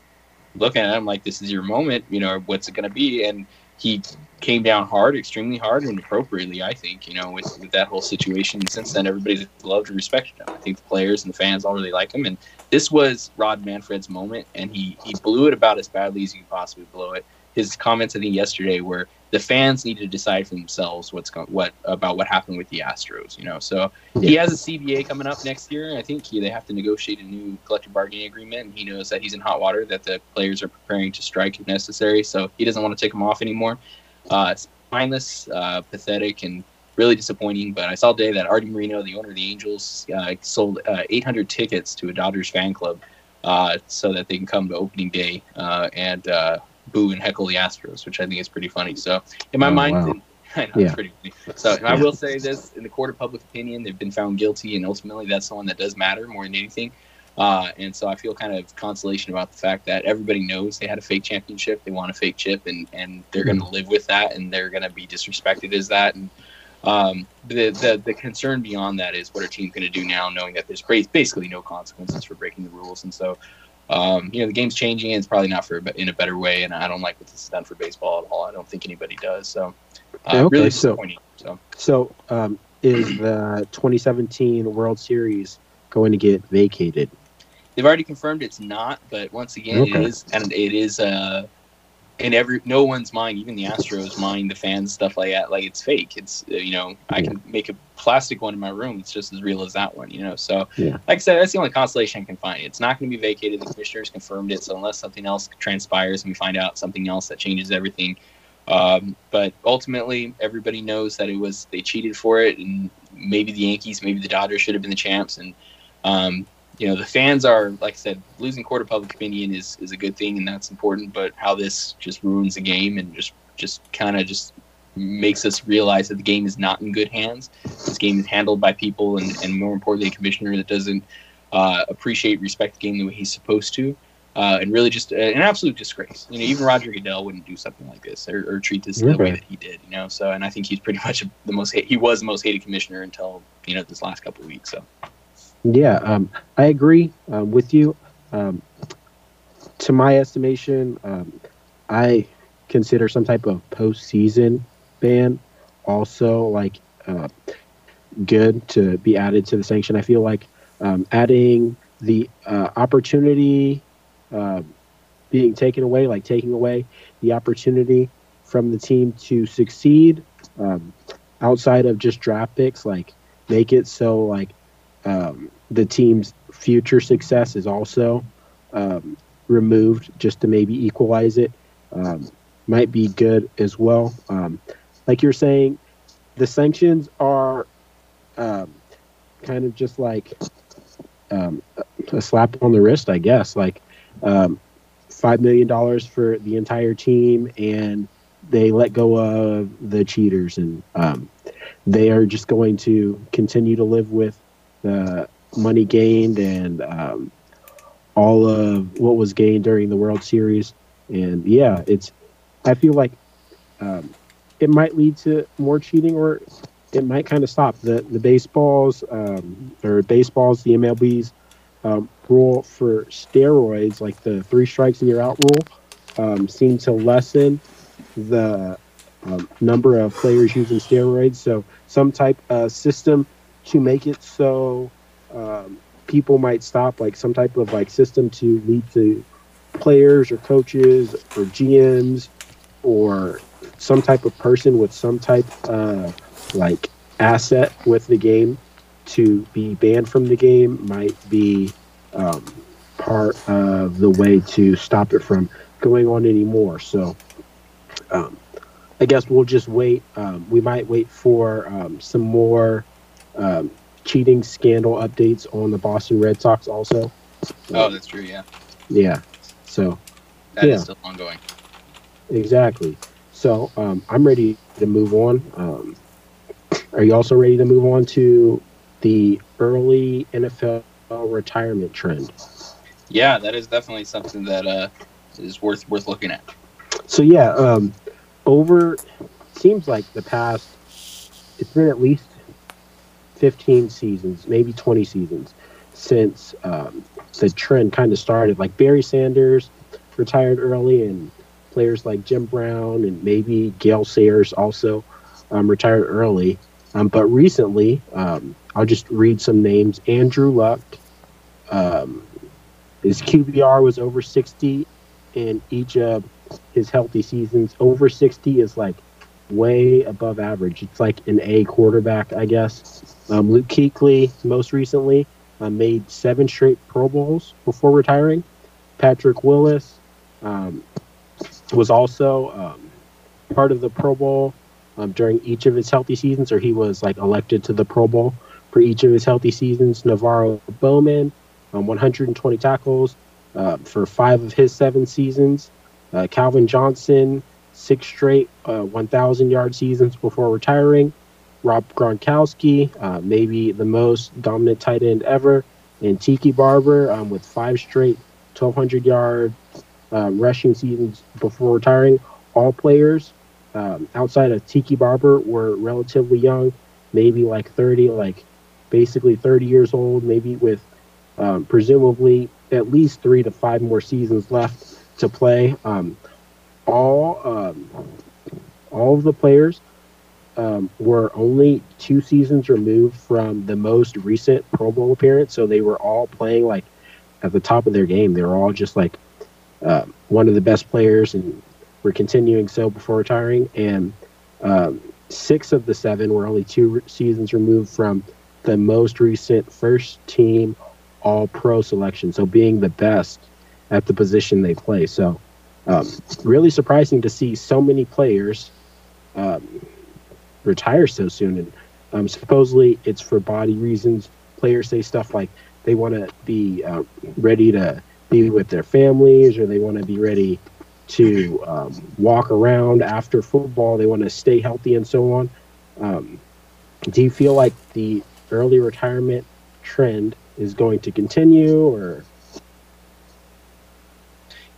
looking at him like, "This is your moment." You know, what's it going to be? And he came down hard, extremely hard, and appropriately. I think you know with, with that whole situation. Since then, everybody's loved and respected him. I think the players and the fans all really like him. And this was Rob Manfred's moment, and he he blew it about as badly as you could possibly blow it. His comments, I think, yesterday were the fans need to decide for themselves what's going what about what happened with the Astros. You know, so he has a CBA coming up next year. I think he, they have to negotiate a new collective bargaining agreement. And he knows that he's in hot water, that the players are preparing to strike if necessary. So he doesn't want to take them off anymore. Uh, it's mindless, uh, pathetic, and really disappointing. But I saw today that Arte Moreno, the owner of the Angels, uh, sold uh, 800 tickets to a Dodgers fan club uh, so that they can come to opening day uh, and uh, boo and heckle the Astros, which I think is pretty funny. So in my Oh, mind, wow. I know Yeah. it's pretty funny. So I will say this: in the court of public opinion, they've been found guilty, and ultimately, that's the one that does matter more than anything. Uh, and so I feel kind of consolation about the fact that everybody knows they had a fake championship, they want a fake chip, and and they're going to live with that, and they're going to be disrespected as that. And um, the, the the concern beyond that is what are teams going to do now, knowing that there's basically no consequences for breaking the rules, and so. Um, you know the game's changing and it's probably not for in a better way and I don't like what this has done for baseball at all. I don't think anybody does. So uh, Okay, really so- disappointing. So so um, is the 2017 World Series going to get vacated? they've already confirmed it's not, but once again, Okay. it is, and it is uh, in every no one's mind, even the Astros' mind, the fans, stuff like that. Like it's fake. It's uh, you know, I can make a plastic one in my room. It's just as real as that one. You know, so Yeah. like I said, that's the only consolation I can find. It's not going to be vacated. The commissioners confirmed it. So unless something else transpires and we find out something else that changes everything. Um, but ultimately, everybody knows that it was they cheated for it, and maybe the Yankees, maybe the Dodgers should have been the champs, and um, you know the fans are like I said, losing court of public opinion is is a good thing, and that's important. But how this just ruins the game and just just kind of just makes us realize that the game is not in good hands. This game is handled by people, and, and more importantly, a commissioner that doesn't uh, appreciate, respect the game the way he's supposed to, uh, and really just uh, an absolute disgrace. You know, even Roger Goodell wouldn't do something like this or, or treat this the way that he did. You know, so and I think he's pretty much the most hate, he was the most hated commissioner until you know this last couple of weeks. So. Yeah, um, I agree um, with you. Um, to my estimation, um, I consider some type of postseason ban also like uh, good to be added to the sanction. I feel like um, adding the uh, opportunity uh, being taken away, like taking away the opportunity from the team to succeed um, outside of just draft picks, like make it so like um, the team's future success is also um, removed just to maybe equalize it um, might be good as well. Um, like you're saying, the sanctions are um, kind of just like um, a slap on the wrist, I guess. Like um, five million dollars for the entire team, and they let go of the cheaters, and they are just going to continue to live with the money gained and um, all of what was gained during the World Series. And yeah, it's. I feel like um, it might lead to more cheating, or it might kind of stop the the baseballs um, or baseballs, the MLB's um, rule for steroids, like the three strikes and you're out rule, um, seem to lessen the um, number of players using steroids. So some type of system to make it so um, people might stop, like some type of like system to lead to players or coaches or GMs or some type of person with some type of like asset with the game to be banned from the game might be um, part of the way to stop it from going on anymore. So um, I guess we'll just wait. Um, we might wait for um, some more um, cheating scandal updates on the Boston Red Sox also. Oh, that's true. Yeah, Yeah. So that is Yeah. still ongoing. exactly. So um, I'm ready to move on. Um, are you also ready to move on to the early NFL retirement trend? Yeah, that is definitely something that uh, is worth worth looking at. So yeah, um, over seems like the past it's been at least 15 seasons, maybe 20 seasons since um, the trend kind of started. Like Barry Sanders retired early, and players like Jim Brown and maybe Gale Sayers also um, retired early. Um, but recently, um, I'll just read some names. Andrew Luck, um, his QBR was over 60 in each of his healthy seasons. Over 60 is like way above average. It's like an A quarterback, I guess. Um, Luke Kuechly, most recently, uh, made seven straight Pro Bowls before retiring. Patrick Willis um, was also um, part of the Pro Bowl um, during each of his healthy seasons, or he was like elected to the Pro Bowl for each of his healthy seasons. NaVorro Bowman, um, 120 tackles uh, for five of his seven seasons. Uh, Calvin Johnson, six straight uh, 1,000 yard seasons before retiring. Rob Gronkowski, uh, maybe the most dominant tight end ever. And Tiki Barber um, with five straight 1,200 yard um, rushing seasons before retiring. All players um, outside of Tiki Barber were relatively young, maybe like 30, like basically 30 years old, maybe with um, presumably at least three to five more seasons left to play. Um, all um, all of the players um, were only two seasons removed from the most recent Pro Bowl appearance, so they were all playing like at the top of their game. They were all just like uh, one of the best players, and were continuing so before retiring. And um, six of the seven were only two re- seasons removed from the most recent first team All Pro selection, so being the best at the position they play. So um, really surprising to see so many players um, retire so soon. And um, supposedly it's for body reasons. Players say stuff like they want to be uh, ready to be with their families or they want to be ready to um, walk around after football. They want to stay healthy and so on. Um, do you feel like the early retirement trend is going to continue or?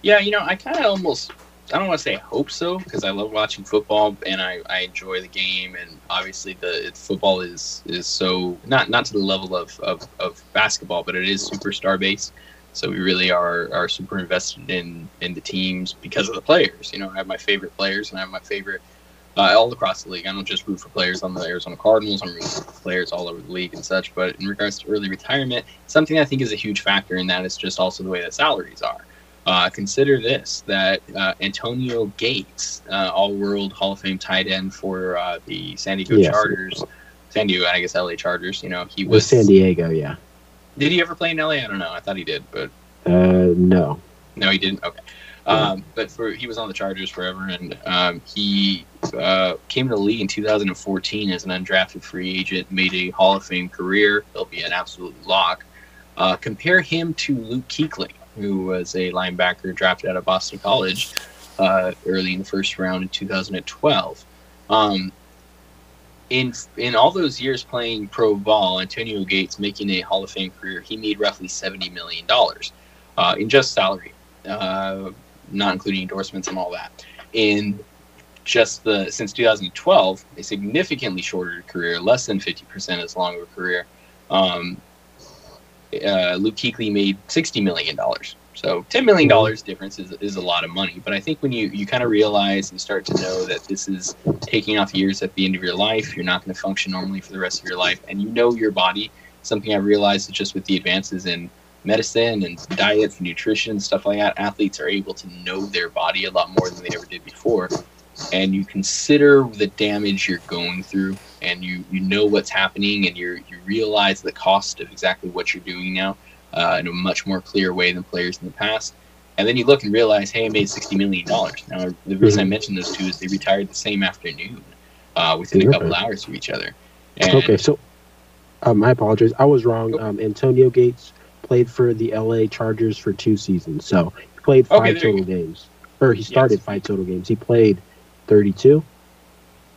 Yeah, you know, I kind of almost I don't want to say hope so because I love watching football and I, I enjoy the game and obviously the football is is so not not to the level of, of, of basketball but it is superstar based so we really are are super invested in in the teams because of the players you know I have my favorite players and I have my favorite uh, all across the league. I don't just root for players on the Arizona Cardinals I'm rooting for players all over the league and such but in regards to early retirement something I think is a huge factor in that is just also the way that salaries are uh, consider this that uh, Antonio Gates, uh, all world Hall of Fame tight end for uh, the San Diego Yes. Chargers, San Diego, I guess LA Chargers, you know, he was. San Diego, yeah. Did he ever play in LA? I don't know. I thought he did, but Uh, no. no, he didn't. Okay. Um, but for he was on the Chargers forever, and um, he uh, came to the league in 2014 as an undrafted free agent, made a Hall of Fame career. He'll be an absolute lock. Uh, compare him to Luke Kuechly, who was a linebacker drafted out of Boston College uh, early in the first round in 2012. Um, in in all those years playing pro ball, Antonio Gates making a Hall of Fame career, he made roughly seventy million dollars uh, in just salary, uh, not including endorsements and all that. In just the since 2012, a significantly shorter career, less than 50% as long of a career. Um, uh, Luke Kuechly made 60 million dollars. So 10 million dollars difference is, is a lot of money. But I think when you you kind of realize and start to know that this is taking off years at the end of your life, you're not going to function normally for the rest of your life, and you know your body. Something I realized is just with the advances in medicine and diets and nutrition and stuff like that, athletes are able to know their body a lot more than they ever did before. And you consider the damage you're going through, and you you know what's happening, and you you realize the cost of exactly what you're doing now uh, in a much more clear way than players in the past. And then you look and realize, hey, I made sixty million dollars. Now, the reason I mentioned those two is they retired the same afternoon, uh, within a couple hours of each other. And okay, so um, I apologize. I was wrong. Um, Antonio Gates played for the LA Chargers for two seasons, so he played five Okay, total games, or he started Yes. five total games. He played thirty-two.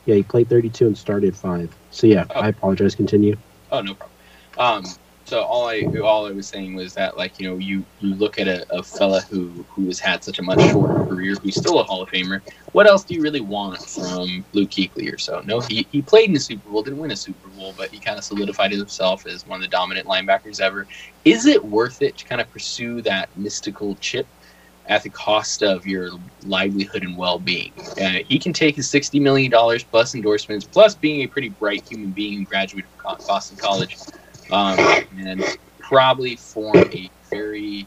Yeah, he played thirty-two and started five. So yeah, Oh. I apologize. Continue. Oh, no problem. Um, so all I all I was saying was that like you know you you look at a, a fella who who has had such a much shorter career who's still a Hall of Famer. What else do you really want from Luke Kuechly or so? No, he he played in the Super Bowl, didn't win a Super Bowl, but he kind of solidified himself as one of the dominant linebackers ever. Is it worth it to kind of pursue that mystical chip? At the cost of your livelihood and well-being, uh, he can take his sixty million dollars plus endorsements, plus being a pretty bright human being who graduated from Boston College, um, and probably form a very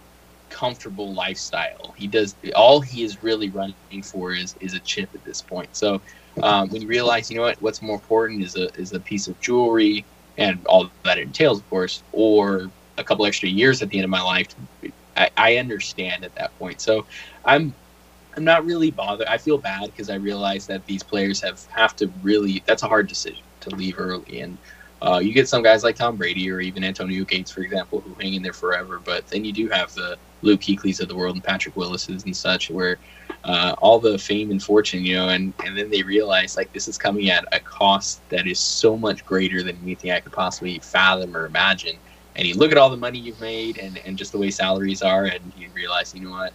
comfortable lifestyle. He does all he is really running for is is a chip at this point. So um, when you realize, you know what, what's more important is a is a piece of jewelry and all that entails, of course, or a couple extra years at the end of my life. I, I understand at that point. So I'm I'm not really bothered. I feel bad because I realize that these players have have to really. That's a hard decision to leave early, and uh, you get some guys like Tom Brady or even Antonio Gates, for example, who hang in there forever. But then you do have the Luke Kuechlys of the world and Patrick Willis's and such, where uh, all the fame and fortune, you know, and and then they realize like this is coming at a cost that is so much greater than anything I could possibly fathom or imagine. And you look at all the money you've made and, and just the way salaries are, and you realize, you know what,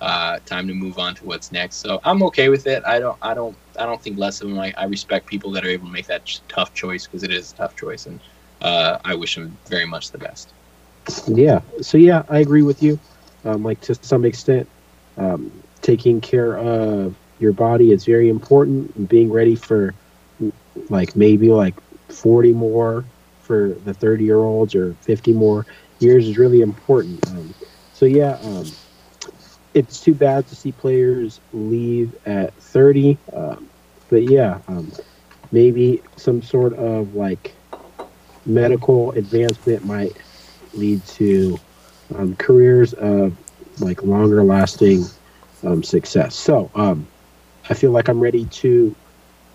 uh, time to move on to what's next. So I'm okay with it. I don't, I don't, I don't think less of them. I, I respect people that are able to make that ch- tough choice because it is a tough choice, and uh, I wish them very much the best. Yeah. So yeah, I agree with you. Um, like to some extent, um, taking care of your body is very important. And being ready for like maybe like forty more for the thirty year olds or fifty more years is really important. Um, so yeah, um, it's too bad to see players leave at thirty. Um, but yeah, um, maybe some sort of like medical advancement might lead to um, careers of like longer lasting um, success. So I feel like I'm ready to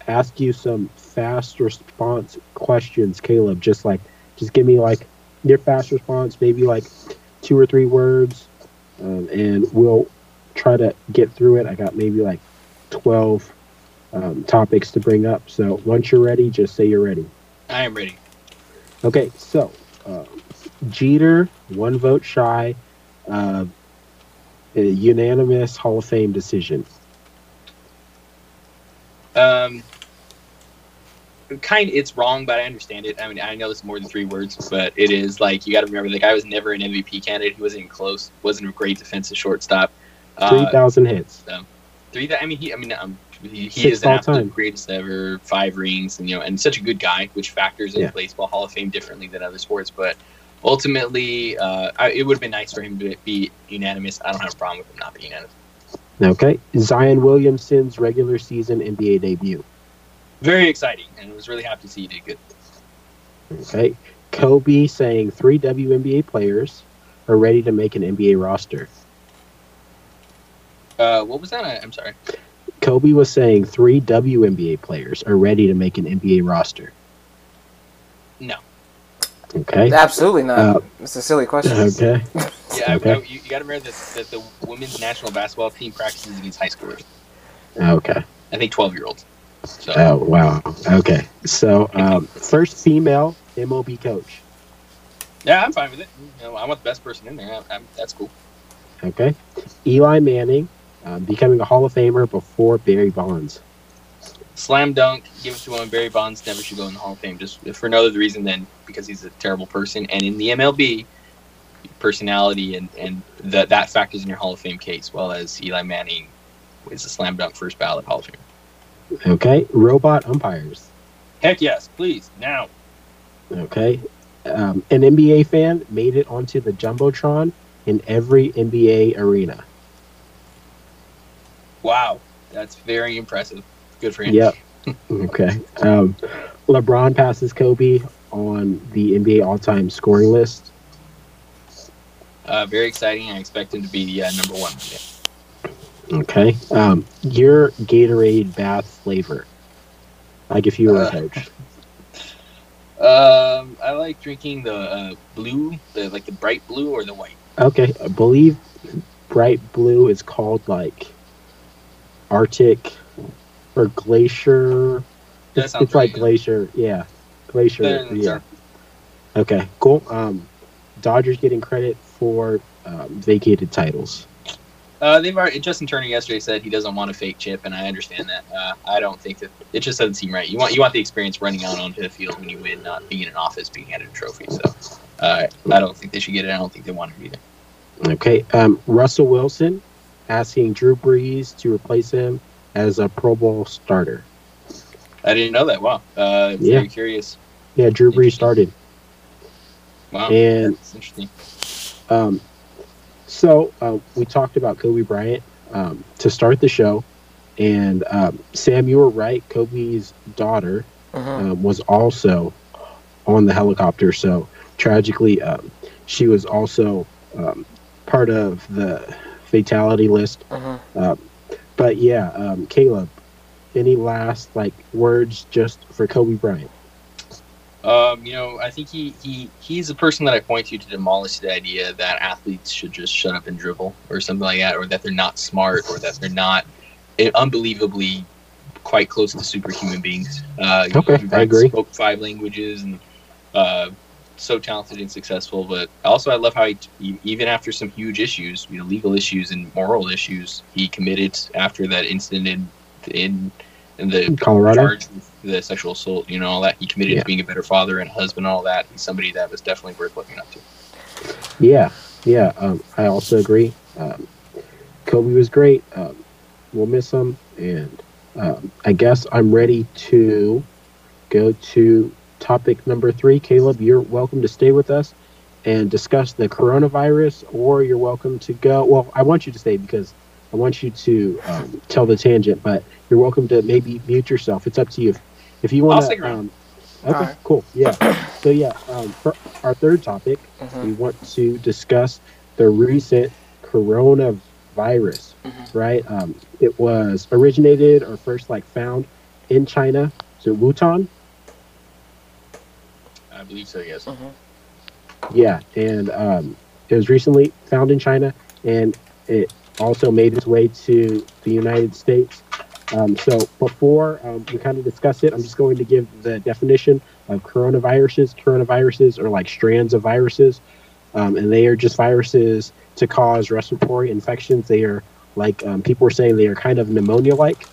ask you some fast response questions, Caleb. Just like, just give me like your fast response, maybe like two or three words, um, and we'll try to get through it. I got maybe like 12 um, topics to bring up. So once you're ready, just say you're ready. I am ready. Okay, so uh, Jeter, one vote shy, uh, a unanimous Hall of Fame decision. Um, kind it's wrong, but I understand it. I mean, I know it's more than three words, but it is like you got to remember the guy was never an MVP candidate. He wasn't even close. wasn't a great defensive shortstop. Three Uh, thousand hits. three. That I mean, he. I mean, um, he, he is an absolute time. greatest ever. Five rings, and you know, and such a good guy, which factors into Yeah. baseball Hall of Fame differently than other sports. But ultimately, uh, I, it would have been nice for him to be unanimous. I don't have a problem with him not being unanimous. Okay, Zion Williamson's regular season NBA debut. Very exciting, and I was really happy to see you did good. Okay, Kobe saying three WNBA players are ready to make an NBA roster. Uh, what was that? I, I'm sorry. Kobe was saying three WNBA players are ready to make an NBA roster. No. Okay. Absolutely not. Uh, it's a silly question. Okay. Yeah, I- Okay. I- you, you got to remember that, that the women's national basketball team practices against high schoolers. Okay. I think 12 year olds. So Oh wow. Okay. So um, first female MLB coach. yeah, I'm fine with it. You know, I want the best person in there. I, I'm, that's cool. Okay. Eli Manning um, becoming a Hall of Famer before Barry Bonds. Slam dunk, give it to him. Barry Bonds never should go in the Hall of Fame, just for no other reason than because he's a terrible person. And in the MLB, personality and and that that factors in your Hall of Fame case, well as Eli Manning is a slam dunk first ballot Hall of Fame. Okay. Robot umpires. Heck yes, please now. Okay. Um, an NBA fan made it onto the jumbotron in every NBA arena. Wow, that's very impressive. Good for him. Yep. Okay. Um, LeBron passes Kobe on the NBA all-time scoring list. Uh, very exciting. I expect him to be uh, number one. Okay. Um, your Gatorade bath flavor. Like if you were a Uh, coach. Um, I like drinking the uh, blue, the like the bright blue or the white. Okay. I believe bright blue is called like Arctic or Glacier. That It's, it's like good. Glacier. Yeah. Glacier. Than yeah. Okay. Cool. Um, Dodgers getting credit for um, vacated titles. Uh, they've already, Justin Turner yesterday said he doesn't want a fake chip, and I understand that. Uh, I don't think that it just doesn't seem right. You want you want the experience running out onto the field when you win, not being in an office being handed a trophy. So uh, I don't think they should get it. I don't think they want it either. Okay. Um, Russell Wilson asking Drew Brees to replace him as a Pro Bowl starter. I didn't know that. Wow. Uh, Yeah. Very curious. Yeah, Drew Brees started. Wow. And That's interesting. um, so uh, we talked about Kobe Bryant um, to start the show. And um, Sam, you were right. Kobe's daughter um, was also on the helicopter. So tragically, um, she was also um, part of the fatality list. Mhm. But yeah, um, Caleb, any last like words just for Kobe Bryant? Um, you know, I think he, he he's a person that I point to to demolish the idea that athletes should just shut up and dribble or something like that, or that they're not smart, or that they're not eh, unbelievably quite close to superhuman beings. Uh, Okay, he I agree. Spoke five languages and uh, so talented and successful. But also, I love how he, he, even after some huge issues, you know, legal issues and moral issues, he committed after that incident in in in the Colorado. the sexual assault, you know, all that. He committed Yeah. to being a better father and husband and all that. He's somebody that was definitely worth looking up to. Yeah, yeah. Um, I also agree. Um, Kobe was great. Um, we'll miss him, and um, I guess I'm ready to go to topic number three. Caleb, you're welcome to stay with us and discuss the coronavirus, or you're welcome to go. Well, I want you to stay because I want you to um, tell the tangent, but you're welcome to maybe mute yourself. It's up to you. If you want I'll stick to. around. Um, okay, Alright. cool. Yeah. So yeah, um, for our third topic, Mhm. we want to discuss the recent coronavirus, Mhm. right? Um, it was originated or first like found in China, so Wuhan. I believe so, yes. Mhm. Yeah, and um, it was recently found in China, and it also made its way to the United States. Um, so before um, we kind of discuss it, I'm just going to give the definition of coronaviruses. Coronaviruses are like strands of viruses, um, and they are just viruses to cause respiratory infections. They are like um, people were saying they are kind of pneumonia-like,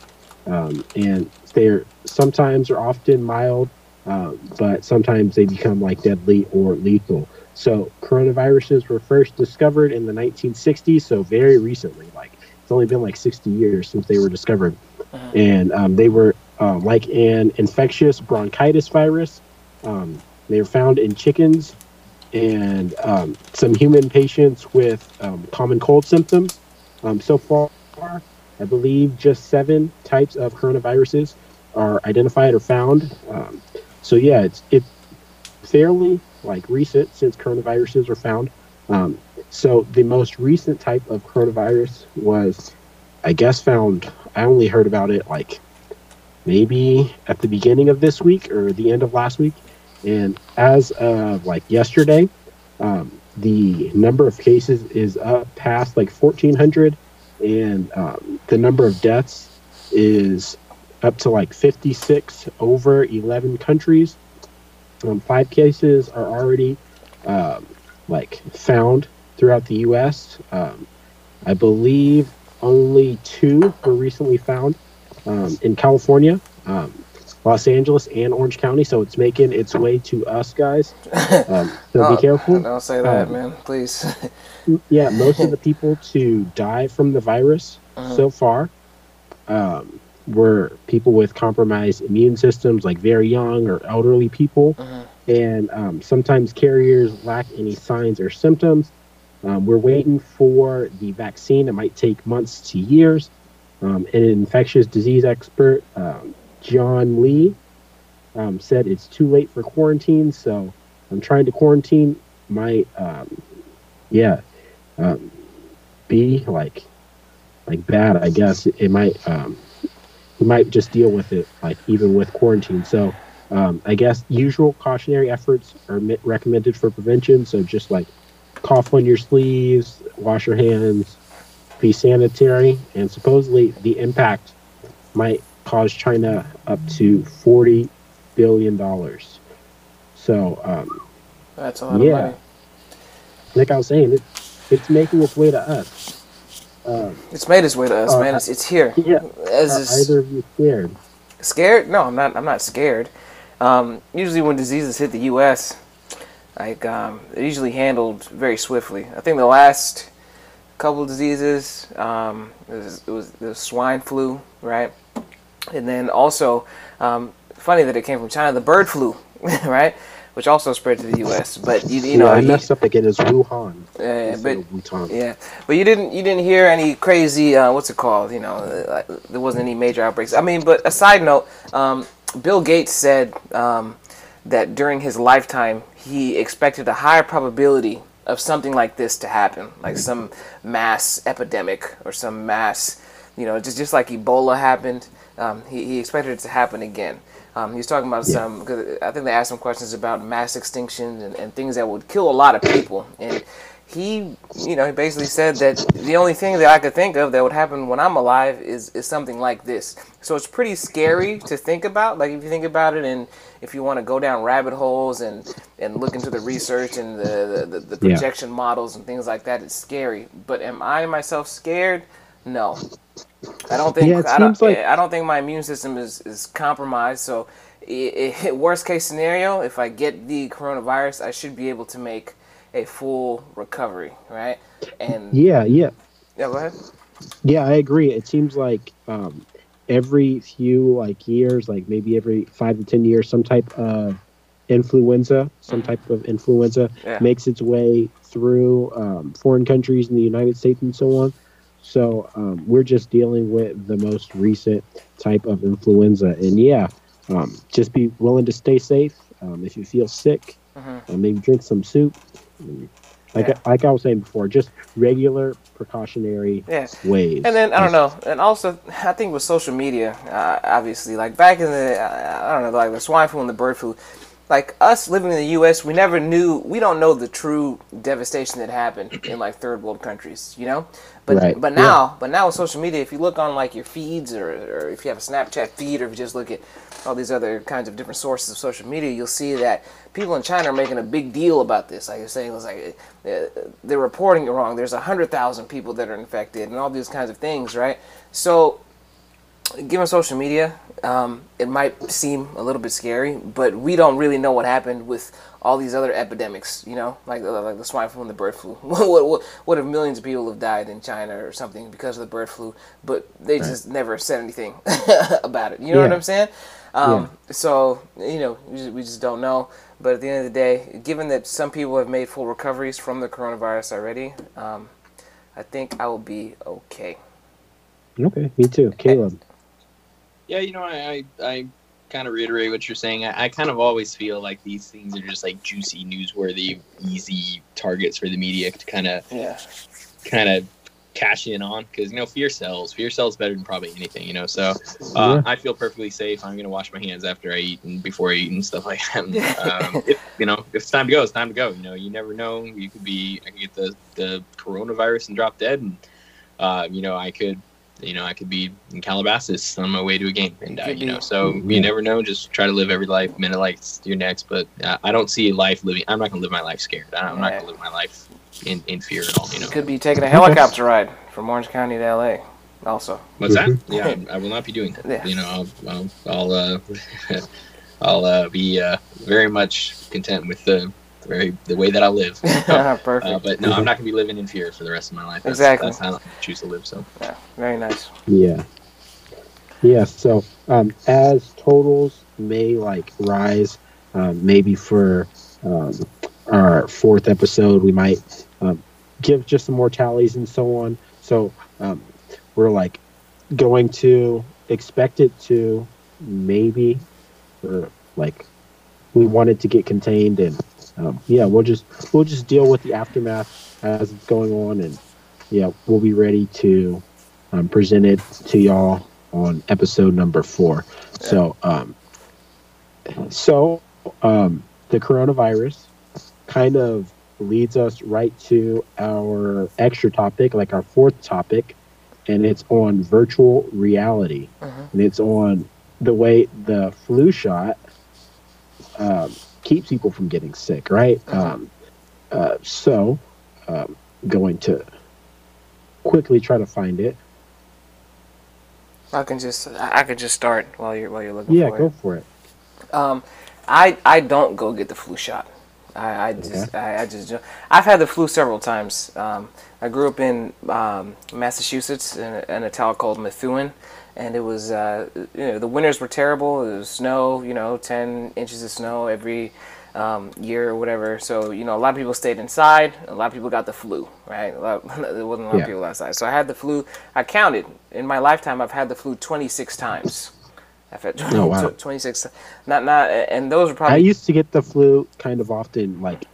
um, and they are sometimes or often mild, um, but sometimes they become like deadly or lethal. So coronaviruses were first discovered in the 1960s, so very recently. Like it's only been like 60 years since they were discovered, Mhm. and um, they were um, like an infectious bronchitis virus. Um, they were found in chickens and um, some human patients with um, common cold symptoms. Um, so far, I believe just seven types of coronaviruses are identified or found. Um, so yeah, it's it's fairly like recent since coronaviruses were found. Um, so the most recent type of coronavirus was, I guess, found. I only heard about it like maybe at the beginning of this week or the end of last week, and as of like yesterday, um, the number of cases is up past like 1,400, and um, the number of deaths is up to like 56 over 11 countries. Um, five cases are already um, like found throughout the U.S. Um, I believe only two were recently found um, in California, um, Los Angeles, and Orange County. So it's making its way to us, guys. Um, so Oh, be careful. Don't say that, man. Please. Yeah, most of the people to die from the virus Uh-huh. so far um, were people with compromised immune systems, like very young or elderly people. Mhm. And um, sometimes carriers lack any signs or symptoms. Um, we're waiting for the vaccine. It might take months to years. Um, an infectious disease expert, um, John Lee, um, said it's too late for quarantine. So I'm trying to quarantine. my, um, yeah, um, be like like bad. I guess it, it might um, you might just deal with it like even with quarantine. So um, I guess usual cautionary efforts are recommended for prevention. So just like cough on your sleeves, wash your hands, be sanitary, and supposedly the impact might cause China up to forty billion dollars. So um, That's a lot Yeah. of money. like I was saying, it, it's making its way to us. Um, It's made its way to us, Uh, man. It's, it's here. yeah, As is- either of you scared? Scared? No, I'm not. I'm not scared. Um, usually, when diseases hit the U.S., like um, they're usually handled very swiftly. I think the last couple of diseases, um, it, was, it was the swine flu, right? And then also, um, funny that it came from China, the bird flu, right? Which also spread to the U.S. But you, you know, yeah, I messed up again. It's Wuhan. yeah, but Wuhan. yeah, but you didn't you didn't hear any crazy uh, what's it called? You know, uh, there wasn't any major outbreaks. I mean, but a side note, um, Bill Gates said um, that during his lifetime he expected a higher probability of something like this to happen, like some mass epidemic or some mass, you know, just just like Ebola happened. Um, he, he expected it to happen again. Um, he was talking about some, cause I think they asked some questions about mass extinction and, and things that would kill a lot of people. And he, you know, he basically said that the only thing that I could think of that would happen when I'm alive is, is something like this. So it's pretty scary to think about. Like if you think about it, and if you want to go down rabbit holes and, and look into the research and the, the, the, the Yeah. projection models and things like that, it's scary. But am I myself scared? No. I don't think Yeah, I don't, like- I don't think my immune system is, is compromised. So, i i worst case scenario, if I get the coronavirus, I should be able to make a full recovery, right? And yeah, Yeah, yeah, go ahead. yeah. I agree. It seems like um, every few like years, like maybe every five to ten years, some type of influenza, some type of influenza Mm-hmm. Yeah. makes its way through um, foreign countries in the United States and so on. So um, we're just dealing with the most recent type of influenza, and yeah, um, just be willing to stay safe. Um, if you feel sick, Mhm. uh, maybe drink some soup. Like Yeah. like I was saying before, just regular precautionary Yeah. ways. And then I don't know, and also I think with social media, uh, obviously, like back in the I don't know, like the swine flu and the bird flu, like us living in the U.S., we never knew, we don't know the true devastation that happened in like third world countries, you know. But Right. but now, but now with social media, if you look on like your feeds or, or if you have a Snapchat feed or if you just look at all these other kinds of different sources of social media, you'll see that people in China are making a big deal about this. Like you're saying, it's like uh, they're reporting it wrong. There's a hundred thousand people that are infected and all these kinds of things, right? So given social media, um, it might seem a little bit scary, but we don't really know what happened with all these other epidemics. You know, like uh, like the swine flu and the bird flu. what, what, what if millions of people have died in China or something because of the bird flu, but they just never said anything about it? You know what I'm saying? Um, So you know, we just, we just don't know. But at the end of the day, given that some people have made full recoveries from the coronavirus already, um, I think I will be okay. okay, me too, Caleb. Yeah, you know, I I, I kind of reiterate what you're saying. I, I kind of always feel like these things are just like juicy, newsworthy, easy targets for the media to kind of Yeah. kind of cash in on because you know fear sells. Fear sells better than probably anything. You know, so uh, Yeah. I feel perfectly safe. I'm gonna wash my hands after I eat and before I eat and stuff like that. And, um, if, you know, if it's time to go, it's time to go. You know, you never know. You could be, I could get the the coronavirus and drop dead, and uh, you know, I could you know, I could be in Calabasas on my way to a game and die. You know, be. so Yeah. you never know. Just try to live every life minute like it's your next. But uh, I don't see life living. I'm not gonna live my life scared. I'm not gonna live my life in, in fear at all. You know. Could be taking a helicopter ride from Orange County to LA. Also, What's that? Mhm. Yeah, I- I will not be doing that. Yeah. You know, I'll I'll I'll, uh, I'll uh, be uh, very much content with the very the way that I live. perfect. Uh, but no, I'm not gonna be living in fear for the rest of my life. That's, Exactly. That's how I choose to live. So yeah, very nice. Yeah. Yeah. So um, as totals may like rise, um, maybe for um, our fourth episode, we might um, give just some more tallies and so on. So um, we're like going to expect it to maybe, or like we want it to get contained and um, yeah, we'll just we'll just deal with the aftermath as it's going on and yeah, we'll be ready to um, it to y'all on episode number four. So, um, so um, the coronavirus kind of leads us right to our extra topic, like our fourth topic, and it's on virtual reality, Mhm. and it's on the way the flu shot um, keeps people from getting sick, right? Mhm. Um, uh, so, um, going to quickly try to find it. I can just I can just start while you're while you're looking Yeah, for go it. for it. Um, I I don't go get the flu shot. I, I just I, I just I've had the flu several times. Um, I grew up in um, Massachusetts in a, in a town called Methuen, and it was uh, you know the winters were terrible. It was snow, you know, ten inches of snow every um, year or whatever. So you know a lot of people stayed inside. A lot of people got the flu, right? A lot, there wasn't a lot Yeah. of people outside. So I had the flu. I counted in my lifetime. I've had the flu 26 times. I've had Oh, wow. 26. Not not, and those were probably. I used to get the flu kind of often, like,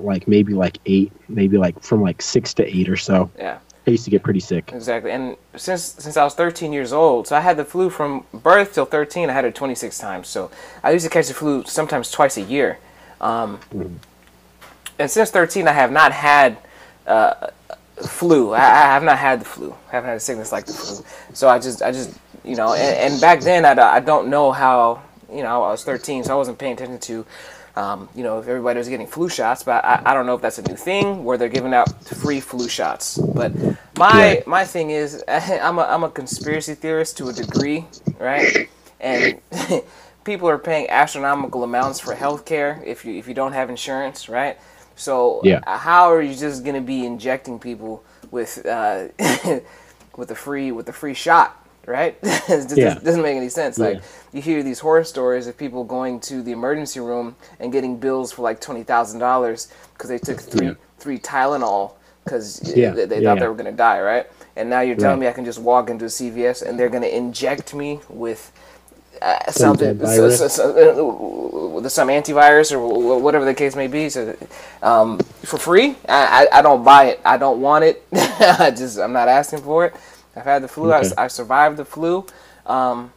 like maybe like eight, maybe like from like six to eight or so. yeah. I used to get pretty sick. Exactly. And since since I was 13 years old, so I had the flu from birth till 13. I had it 26 times. So I used to catch the flu sometimes twice a year. Um, And since 13, I have not had uh, flu. I, I have not had the flu. I haven't had a sickness like the flu. So I just I just you know. And, and back then I, I don't know how you know I was 13, so I wasn't paying attention to. Um, you know, if everybody was getting flu shots, but I, I don't know if that's a new thing where they're giving out free flu shots. But my Right. my thing is, I'm a I'm a conspiracy theorist to a degree, right? And people are paying astronomical amounts for healthcare if you if you don't have insurance, right? So Yeah. how are you just gonna be injecting people with uh, with a free with a free shot, right? it just Yeah. doesn't make any sense. Like Yeah. you hear these horror stories of people going to the emergency room and getting bills for like twenty thousand dollars because they took three Yeah. three Tylenol because they, they thought they were gonna die, right? And now you're telling Right. me I can just walk into a CVS and they're gonna inject me with uh, Some something, dead so, so, so, uh, some antivirus or whatever the case may be. So, um, for free, I, I, I don't buy it. I don't want it. I just I'm not asking for it. I've had the flu. Okay. I, I survived the flu. Um,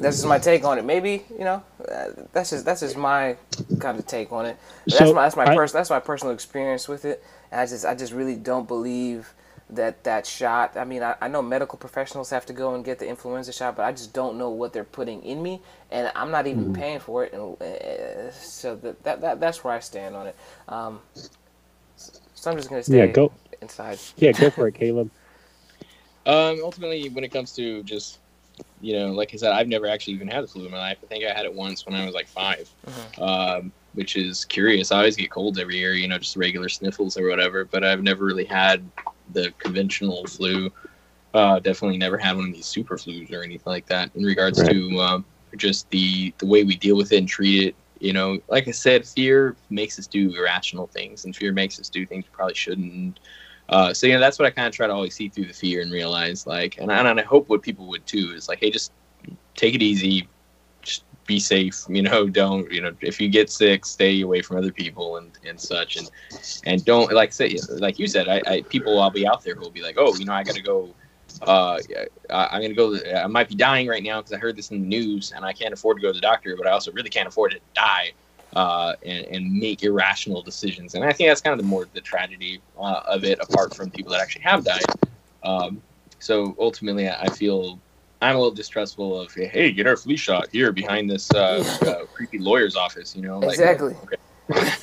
that's just my take on it. Maybe you know, uh, that's just that's just my kind of take on it. That's my that's my I- pers- that's my personal experience with it. And I just I just really don't believe that that shot. I mean, I, I know medical professionals have to go and get the influenza shot, but I just don't know what they're putting in me, and I'm not even Mm-hmm. paying for it. And uh, so that, that that that's where I stand on it. Um, so I'm just gonna stay Yeah, go. inside. Yeah, go for it, Caleb. Um, ultimately, when it comes to just, you know, like I said, I've never actually even had the flu in my life. I think I had it once when I was like 5 um, which is curious. I always get colds every year, you know, just regular sniffles or whatever, but I've never really had the conventional flu. Uh, definitely never had one of these super flus or anything like that. In regards Right. to um, just the the way we deal with it and treat it, you know, like I said, fear makes us do irrational things, and fear makes us do things we probably shouldn't. Uh, so you know that's what I kind of try to always see through the fear and realize like, and I, and I hope what people would too is like, hey, just take it easy, just be safe. You know, don't you know if you get sick, stay away from other people and and such, and and don't like say like you said, I, I people will be out there who will be like, oh, you know, I got to go. Uh, I, I'm gonna go. I might be dying right now because I heard this in the news, and I can't afford to go to the doctor, but I also really can't afford to die uh, and, and make irrational decisions. And I think that's kind of the more the tragedy uh, of it, apart from people that actually have died. Um, so ultimately, I feel I'm a little distrustful of hey, get our flu shot here behind this uh, uh, creepy lawyer's office. You know, like, Exactly. okay.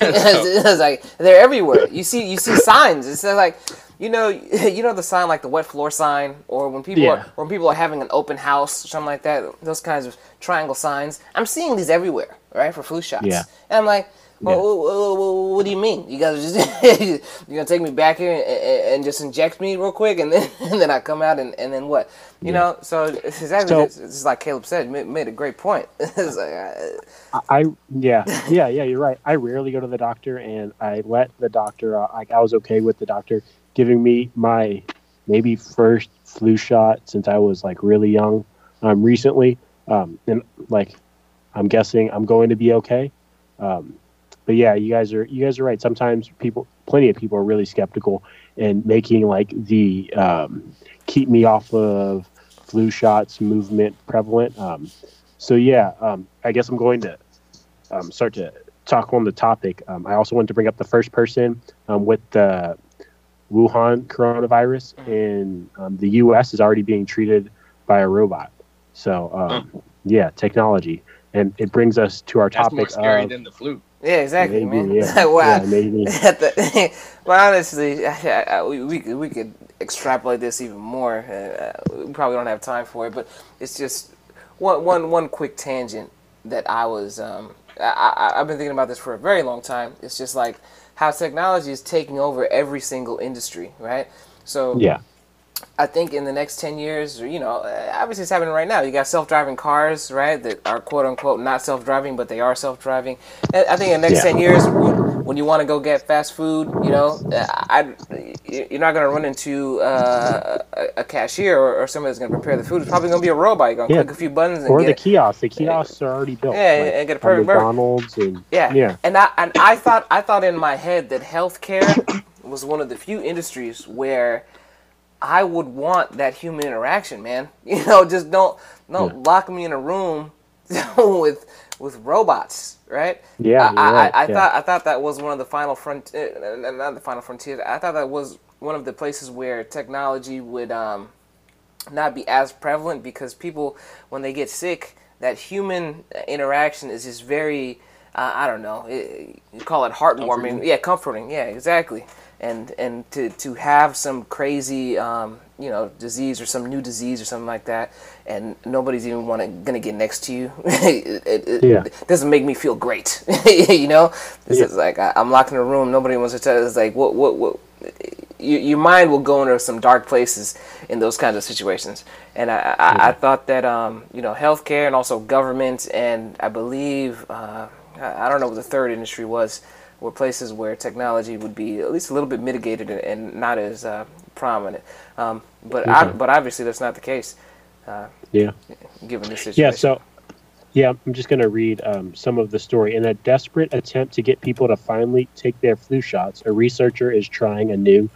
it's, it's like they're everywhere. You see, you see signs. It's like, you know, you know the sign like the wet floor sign, or when people Yeah. are when people are having an open house or something like that. Those kinds of triangle signs. I'm seeing these everywhere, right, for flu shots. Yeah. And I'm like, well, Yeah. wh- wh- wh- what do you mean? You guys are just you're gonna take me back here and, and, just inject me real quick, and then and then I come out and, and then what? You know, so it's exactly So- it's, it's like Caleb said, made, made a great point. it's like, uh, I yeah yeah yeah you're right. I rarely go to the doctor, and I let the doctor. Uh, like I was okay with the doctor giving me my maybe first flu shot since I was like really young. Um, recently, um, and like I'm guessing I'm going to be okay. Um, but yeah, you guys are you guys are right. Sometimes people, plenty of people are really skeptical and making like the um, keep me off of flu shots movement prevalent. Um, so yeah, um, I guess I'm going to start to talk on the topic. I also want to bring up the first person with the Wuhan coronavirus in um, the U.S. is already being treated by a robot. So um, yeah, technology, and it brings us to our That's more topic scary of than the flu. yeah, exactly, maybe, man. yeah, wow. yeah, maybe. The, well, honestly, I, I, we, we could we could extrapolate this even more. Uh, we probably don't have time for it, but it's just one one one quick tangent that I was. Um, I, I, I've been thinking about this for a very long time. It's just like how technology is taking over every single industry, right? So Yeah, I think in the next 10 years, you know, obviously it's happening right now. You got self driving cars, right, that are quote unquote not self driving, but they are self driving. I think in the next Yeah. 10 years, when, you want to go get fast food, you know, I, you're not going to run into uh, a, a cashier or, or somebody that's going to prepare the food. It's probably going to be a robot. You're going to Yeah. click a few buttons and or the kiosks. The kiosks are already built. Yeah, like, and get a perfect burger. McDonald's and Yeah. yeah, And I and I thought I thought in my head that healthcare was one of the few industries where I would want that human interaction, man. You know, just don't don't Yeah. lock me in a room with with robots, right? Yeah, I, right, I, I yeah. thought I thought that was one of the final front, uh, not the final frontier. I thought that was one of the places where technology would um, not be as prevalent because people, when they get sick, that human interaction is just very, uh, I don't know, it, you call it heartwarming. Comforting. Yeah, comforting. Yeah, exactly. And and to, to have some crazy, um, you know, disease or some new disease or something like that, and nobody's even want to gonna get next to you. it, it, it doesn't make me feel great. you know, this Yeah. is like I, I'm locked in a room. Nobody wants to tell. It's like what what what. Your, your mind will go into some dark places in those kinds of situations, and I, I, I thought that um, you know healthcare and also government and I believe uh, I I don't know what the third industry was were places where technology would be at least a little bit mitigated and, and not as uh, prominent. Um, but I, but obviously that's not the case yeah. given this situation. Yeah, so yeah, I'm just going to read um, some of the story. In a desperate attempt to get people to finally take their flu shots, a researcher is trying a new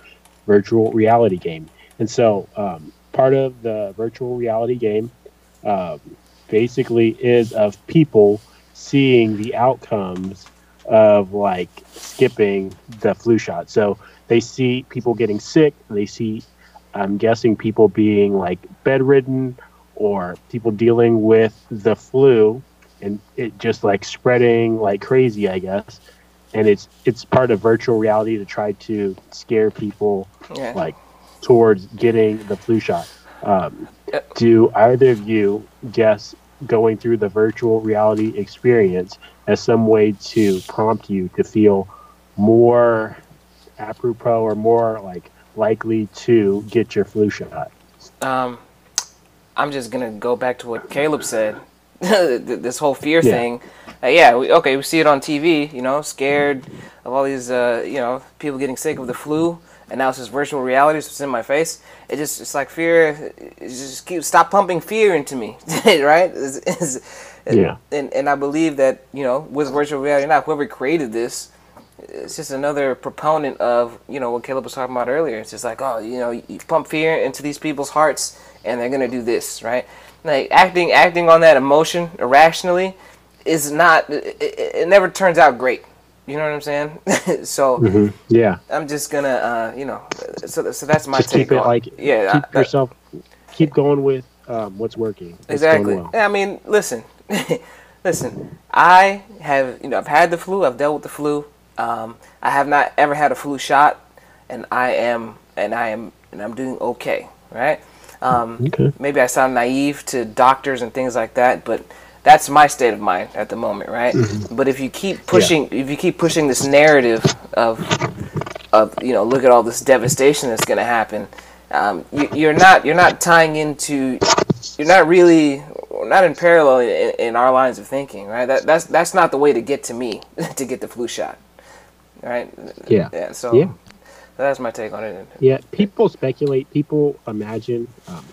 virtual reality game. And so um, part of the virtual reality game um, basically is of people seeing the outcomes of like skipping the flu shot. So they see people getting sick, they see I'm guessing people being like bedridden or people dealing with the flu and it just like spreading like crazy, I guess. And it's it's part of virtual reality to try to scare people yeah. like towards getting the flu shot. Um, do either of you guess going through the virtual reality experience as some way to prompt you to feel more apropos or more like likely to get your flu shot? Um, I'm just gonna go back to what Caleb said. this whole fear Yeah. thing. Uh, yeah, we, okay, we see it on TV. You know, scared of all these, uh, you know, people getting sick of the flu, and now it's just virtual reality. So it's in my face. It just, it's like fear. It just keep stop pumping fear into me, right? It's, it's, Yeah. And and I believe that you know, with virtual reality, now whoever created this, it's just another proponent of you know what Caleb was talking about earlier. It's just like oh you know you pump fear into these people's hearts and they're gonna do this right. Like acting acting on that emotion irrationally is not it, it, never turns out great. You know what I'm saying? so Mhm. Yeah. I'm just gonna, uh, you know, so so that's my Just take keep it on like yeah, keep I- yourself keep going with um, what's working. What's exactly. well. I mean, listen, listen. I have, you know, I've had the flu. I've dealt with the flu. Um, I have not ever had a flu shot, and I am, and I am, and I'm doing okay. Right. Um, Okay. maybe I sound naive to doctors and things like that, but that's my state of mind at the moment, right? But if you keep pushing, if you keep pushing this narrative of, of you know, look at all this devastation that's going to happen, um, you, you're not you're not tying into, you're not really not in parallel in, in our lines of thinking, right? That that's that's not the way to get to me to get the flu shot, right? Yeah. Yeah. So Yeah. that's my take on it. Yeah, people speculate. People imagine um,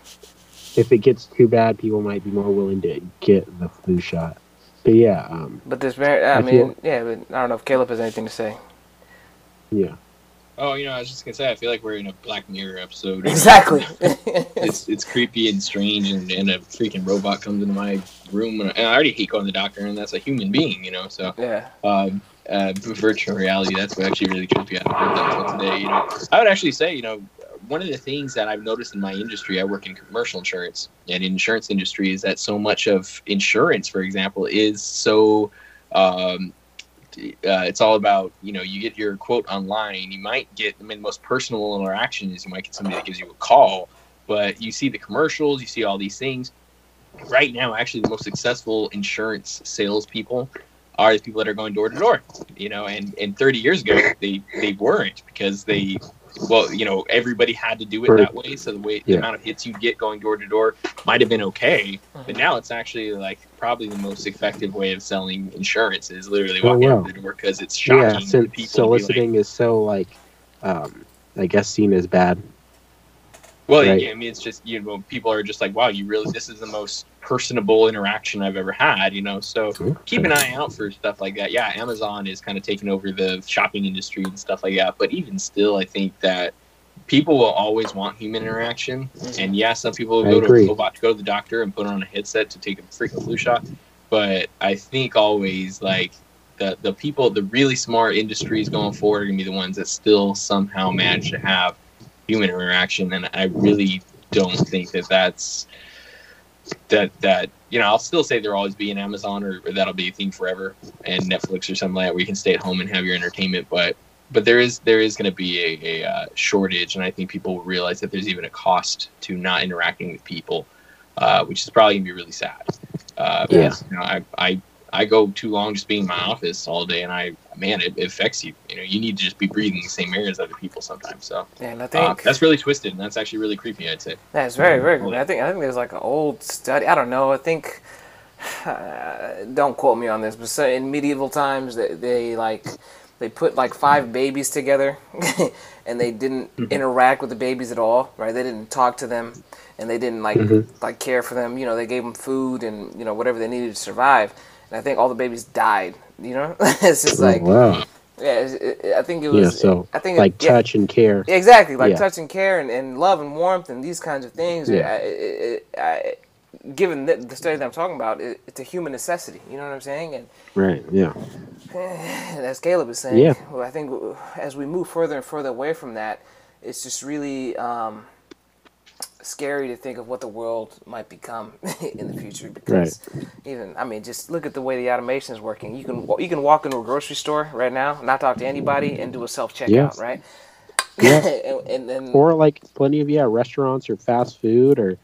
if it gets too bad, people might be more willing to get the flu shot. But yeah, um, But this very, I, I mean, feel- yeah, but I don't know if Caleb has anything to say. yeah, Oh, you know, I was just gonna say, I feel like we're in a Black Mirror episode. Exactly. it's it's creepy and strange, and, and a freaking robot comes into my room, and I, and I already hate going to the doctor, and that's a human being, you know. So, yeah. um, uh, virtual reality, that's what actually really heard that until today. You know, I would actually say, you know, one of the things that I've noticed in my industry, I work in commercial insurance, and in insurance industry is that so much of insurance, for example, is so. Um, uh, it's all about you know you get your quote online you might get i mean the most personal interaction is you might get somebody that gives you a call but you see the commercials you see all these things right now actually the most successful insurance salespeople are the people that are going door to door you know and and 30 years ago they they weren't because they well you know everybody had to do it that way so the way the Yeah. amount of hits you get going door to door might have been okay but now it's actually like probably the most effective way of selling insurance is literally Oh, walking wow. out the door because it's shocking yeah. to Since people to like, soliciting is so like, um, I guess seen as bad. Well, Right. yeah, I mean, it's just you know, people are just like, wow, you really, this is the most personable interaction I've ever had, you know. So keep an eye out for stuff like that. Yeah, Amazon is kind of taking over the shopping industry and stuff like that. But even still, I think that people will always want human interaction. Mm. And yeah, some people I will go agree. to robot to go to the doctor and put on a headset to take a freaking flu shot. But I think always like the the people, the really smart industries going forward are gonna be the ones that still somehow manage to have human interaction. And I really don't think that that's that that you know I'll still say there'll always be an Amazon or, or that'll be a thing forever and Netflix or something like that where you can stay at home and have your entertainment. But but there is there is going to be a, a uh, shortage, and I think people will realize that there's even a cost to not interacting with people, uh, which is probably going to be really sad. Uh, Yeah. because, you know, I, I I go too long just being in my office all day, and I man, it, it affects you. You know, you need to just be breathing the same air as other people sometimes. So And I uh, that's really twisted, and that's actually really creepy. I'd say. that's very, very good. I think I think there's like an old study. I don't know. I think uh, don't quote me on this, but so in medieval times, they, they like they put like five babies together, and they didn't interact with the babies at all. Right? They didn't talk to them, and they didn't like like care for them. You know, they gave them food and you know whatever they needed to survive. And I think all the babies died. You know, it's just like Oh, wow. yeah. It's, it, I think it was. Yeah. So I think it- like yeah. touch and care. Exactly, like Yeah. touch and care and, and love and warmth and these kinds of things. Yeah. I, I, given the, the study that I'm talking about, it, it's a human necessity. You know what I'm saying? And, Right. Yeah. as Caleb is saying, Yeah. well, I think as we move further and further away from that, it's just really um, scary to think of what the world might become in the future. Because even, I mean, just look at the way the automation is working. You can you can walk into a grocery store right now, not talk to anybody, and do a self checkout, Yes. right? Yeah. and, and, and Or like plenty of yeah restaurants or fast food or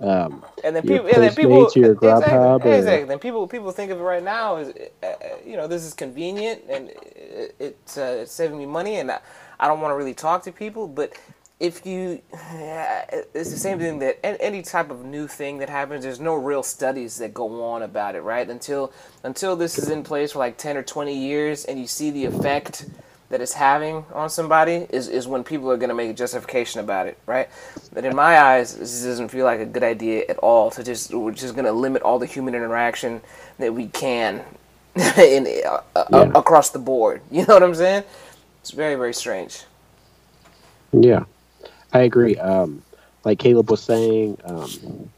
um, and then people, and then people, Postmates or your exactly, exactly. Then people, people think of it right now as, uh, uh, you know, this is convenient and it, it's, uh, it's saving me money, and I, I don't want to really talk to people. But if you, it's the same thing that any type of new thing that happens, there's no real studies that go on about it, right? Until until this is in place for like ten or twenty years, and you see the effect that it's having on somebody is, is when people are going to make a justification about it, right? But in my eyes, this doesn't feel like a good idea at all to just, we're just going to limit all the human interaction that we can in, uh, uh, across the board. You know what I'm saying? It's very, very strange. Yeah, I agree. Um, like Caleb was saying, um,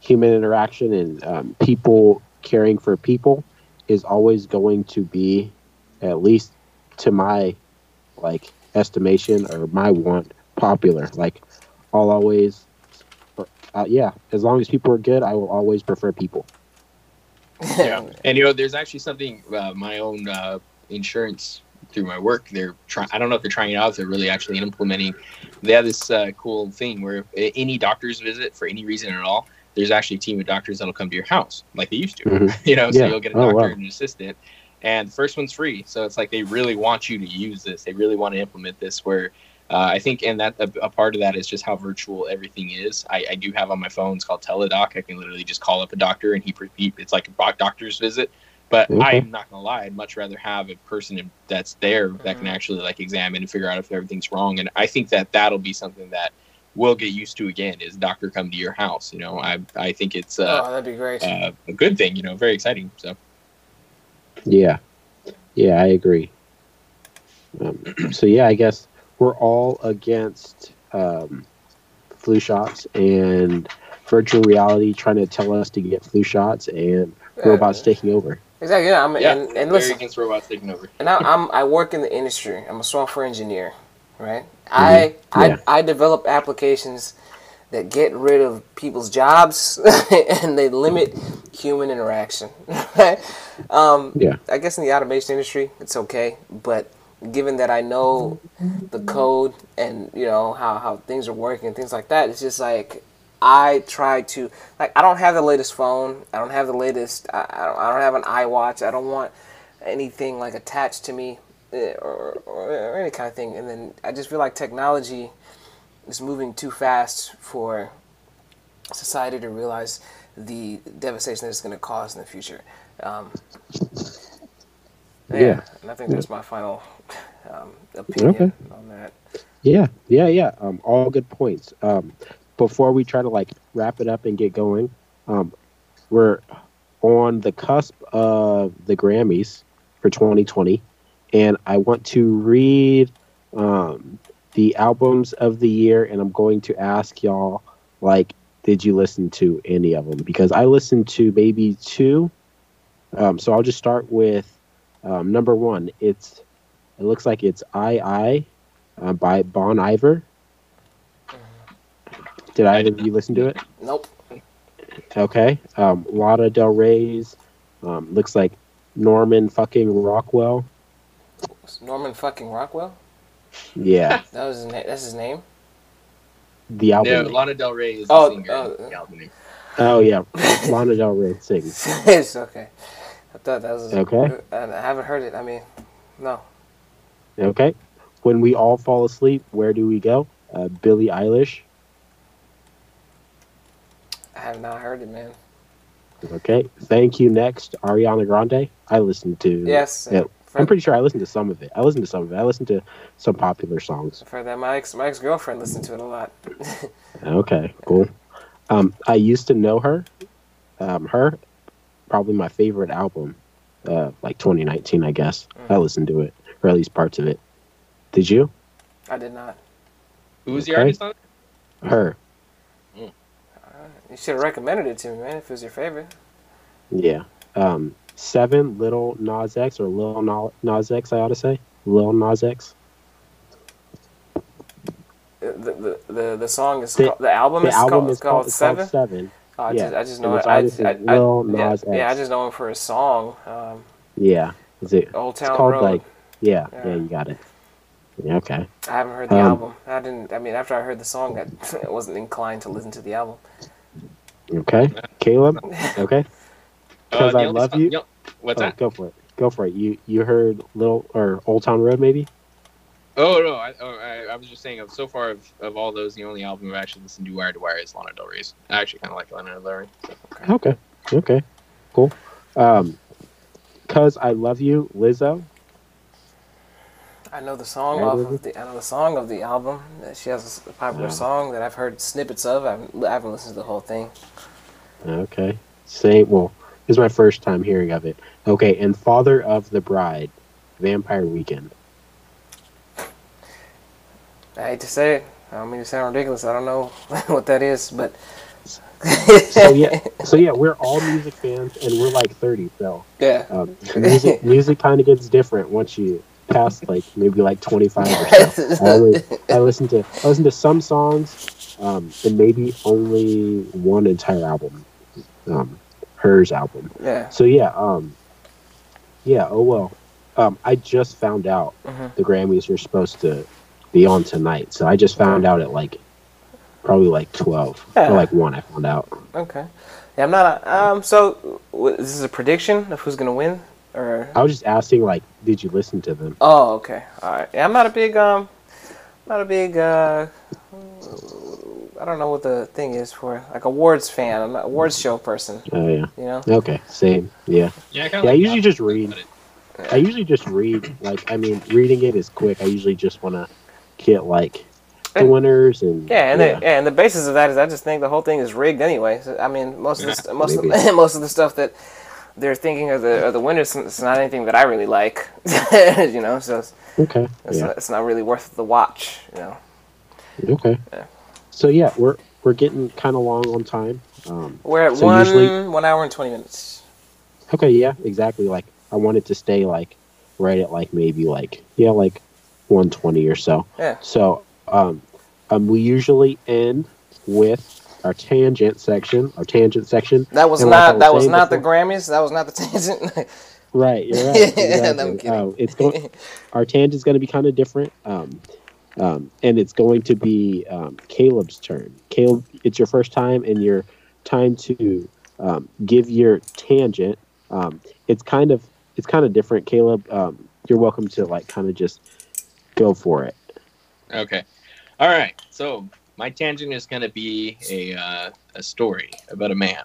human interaction and um, people caring for people is always going to be at least to my like estimation or my want popular. Like I'll always, uh, yeah, as long as people are good, I will always prefer people. yeah, and you know, there's actually something uh, my own uh, insurance through my work. They're trying. I don't know if they're trying it out. If they're really actually implementing. They have this uh, cool thing where any doctor's visit for any reason at all, there's actually a team of doctors that'll come to your house like they used to. Mhm. you know, so you'll get a Oh, doctor wow. and an assistant, and the first one's free. So it's like they really want you to use this. They really want to implement this. Where uh, I think, and that a, a part of that is just how virtual everything is. I, I do have on my phone. It's called Teladoc. I can literally just call up a doctor, and he, he it's like a doctor's visit. But Okay. I'm not gonna lie. I'd much rather have a person that's there that can Mhm. actually like examine and figure out if everything's wrong. And I think that that'll be something that we'll get used to again. Is doctor come to your house? You know, I I think it's uh, oh, that'd be great. uh, a good thing. You know, very exciting. So Yeah, yeah, I agree. Um, so yeah, I guess we're all against um, flu shots and virtual reality trying to tell us to get flu shots and robots taking over. Exactly. Yeah. I'm, yeah, and, and very listen, against robots taking over. and I, I'm I work in the industry. I'm a software engineer, right? I I Yeah. I develop applications that get rid of people's jobs and they limit human interaction. Right? um, Yeah. I guess in the automation industry, it's okay, but given that I know the code and you know how how things are working and things like that, it's just like I try to like I don't have the latest phone. I don't have the latest. I, I don't. I don't have an iWatch. I don't want anything like attached to me eh, or, or, or any kind of thing. And then I just feel like technology is moving too fast for society to realize the devastation that it's going to cause in the future. Um, yeah, Yeah. and I think that's my final um, opinion Okay. on that. Yeah, yeah, yeah. Um, all good points. Um, before we try to like wrap it up and get going, um, we're on the cusp of the Grammys for 2020, and I want to read um, the albums of the year, and I'm going to ask y'all like, did you listen to any of them? Because I listened to maybe two. Um, so I'll just start with um, number one. It's it looks like it's I I uh, by Bon Iver. Did either of you listen to it? Nope. Okay. Um, Lana Del Rey's um, looks like Norman fucking Rockwell. Norman fucking Rockwell. Yeah, That was his name. That's his name. the album. No, name. Lana Del Rey is Oh, the singer. oh. the album name. Oh yeah, Lana Del Rey sings. it's okay. I thought that was Okay. I I haven't heard it. I mean, no. Okay. When we all fall asleep, where do we go? Uh, Billie Eilish. I have not heard it, man. Okay. Thank you. Next, Ariana Grande. I listened to. Yes. Yeah, I've I'm pretty sure I listened to some of it. I listened to some of it. I listened to some popular songs. I've that my ex my ex girlfriend listened to it a lot. Okay, cool. Um, I used to know her. Um, H.E.R., probably my favorite album, uh, like 2019, I guess. I listened to it, or at least parts of it. Did you? I did not. Who was the Okay. artist on it? Her. You should have recommended it to me, man. If it was your favorite. Yeah. Um, Seven, Little Nas X, or Lil Na- Nas X, I ought to say. Lil Nas X. Uh, The the the, the song is The- called, the album The is album called, is it's called Seven. called Seven. Oh, I yeah. just I just know its it. I, I, I, Lil yeah, Nas yeah, I X. just know him for his song, um, Yeah. Is it? Old It's Town called Road. like. Yeah, yeah. Yeah. you got it. Yeah, okay. I haven't heard the Um, album. I didn't. I mean, after I heard the song, I wasn't inclined to listen to the album. Okay. Caleb. Okay. because the I love song- you. the- What's oh, that? Go for it. Go for it. You you heard Little or Old Town Road maybe? Oh no, I, oh, I, I was just saying. Of so far of, of all those, the only album I've actually listened to wire to wire is Lana Del Rey's. I actually kind of like Lana Del Rey. So. Okay. Okay. Cool. Um, cause I love you, Lizzo. I know the song off of the. I know the song of the album. She has a popular Yeah. song that I've heard snippets of. I haven't, I haven't listened to the whole thing. Okay. Same. Well, this is my first time hearing of it. Okay. And Father of the Bride, Vampire Weekend. I hate to say it. I don't mean to sound ridiculous. I don't know what that is, but So yeah. So yeah, we're all music fans, and we're like thirty. So yeah. um, music music kind of gets different once you past like maybe like 25 or so. I, only, I listen to I listened to some songs, um, and maybe only one entire album, um, H.E.R.'s album. yeah. So yeah, um, yeah. Oh well, um, I just found out Mhm. the Grammys are supposed to be on tonight. So I just found out at like probably like 12 Yeah. or like one. I found out. Okay. Yeah, I'm not. A, um. So, wh- this is a prediction of who's gonna win, or? I was just asking like, did you listen to them? Oh, okay. All right. Yeah, I'm not a big um, not a big uh, I don't know what the thing is for like awards fan. I'm not awards show person. Oh yeah. You know. Okay. Same. Yeah. Yeah, I, kinda Yeah, I usually just read. I usually just read. Like, I mean, reading it is quick. I usually just want to get like the winners and Yeah, and yeah. The, yeah, and the basis of that is I just think the whole thing is rigged anyway. So, I mean, most of the, Yeah, most of, maybe. most of the stuff that they're thinking of the are the winners. It's not anything that I really like. you know, so it's, okay. it's, Yeah. not, it's not really worth the watch. You know. Okay. Yeah. So yeah, we're we're getting kind of long on time. Um, We're at So one usually- one hour and twenty minutes. okay. Yeah. Exactly. Like I wanted to stay like right at like maybe like yeah like 120 or so. Yeah. So um, um we usually end with our tangent section. Our tangent section. That was And like not was that was saying not the before- Grammys. That was not the tangent. Right, you're right. Yeah, exactly. I'm kidding. Um, it's going. Our tangent's going to be kind of different, um, um, and it's going to be um, Caleb's turn. Caleb, it's your first time, and your time to um, give your tangent. Um, it's kind of it's kind of different. Caleb, um, you're welcome to like kind of just go for it. Okay. All right. So my tangent is going to be a uh, a story about a man.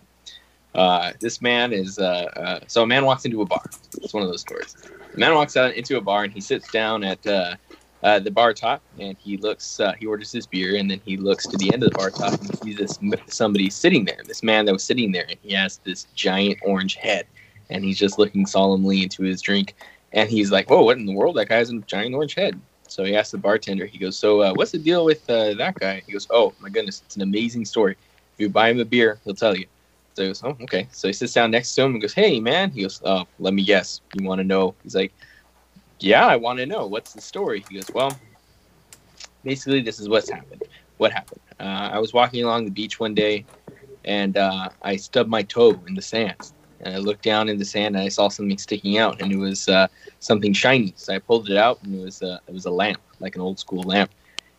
Uh, this man is uh, uh, so a man walks into a bar. It's one of those stories. The man walks out into a bar and he sits down at uh, uh, the bar top and he looks. He orders his beer and then he looks to the end of the bar top and he sees this somebody sitting there. This man that was sitting there and he has this giant orange head and he's just looking solemnly into his drink and he's like, "Whoa, what in the world? That guy has a giant orange head." So he asked the bartender, he goes, So uh, what's the deal with uh, that guy? He goes, Oh my goodness, it's an amazing story. If you buy him a beer, he'll tell you. So he goes, Oh, okay. So he sits down next to him and goes, Hey man. He goes, Oh, let me guess. You want to know? He's like, Yeah, I want to know. What's the story? He goes, Well, basically, this is what's happened. What happened? Uh, I was walking along the beach one day and uh, I stubbed my toe in the sand. And I looked down in the sand and I saw something sticking out, and it was uh, something shiny. So I pulled it out, and it was a it was a lamp, like an old school lamp.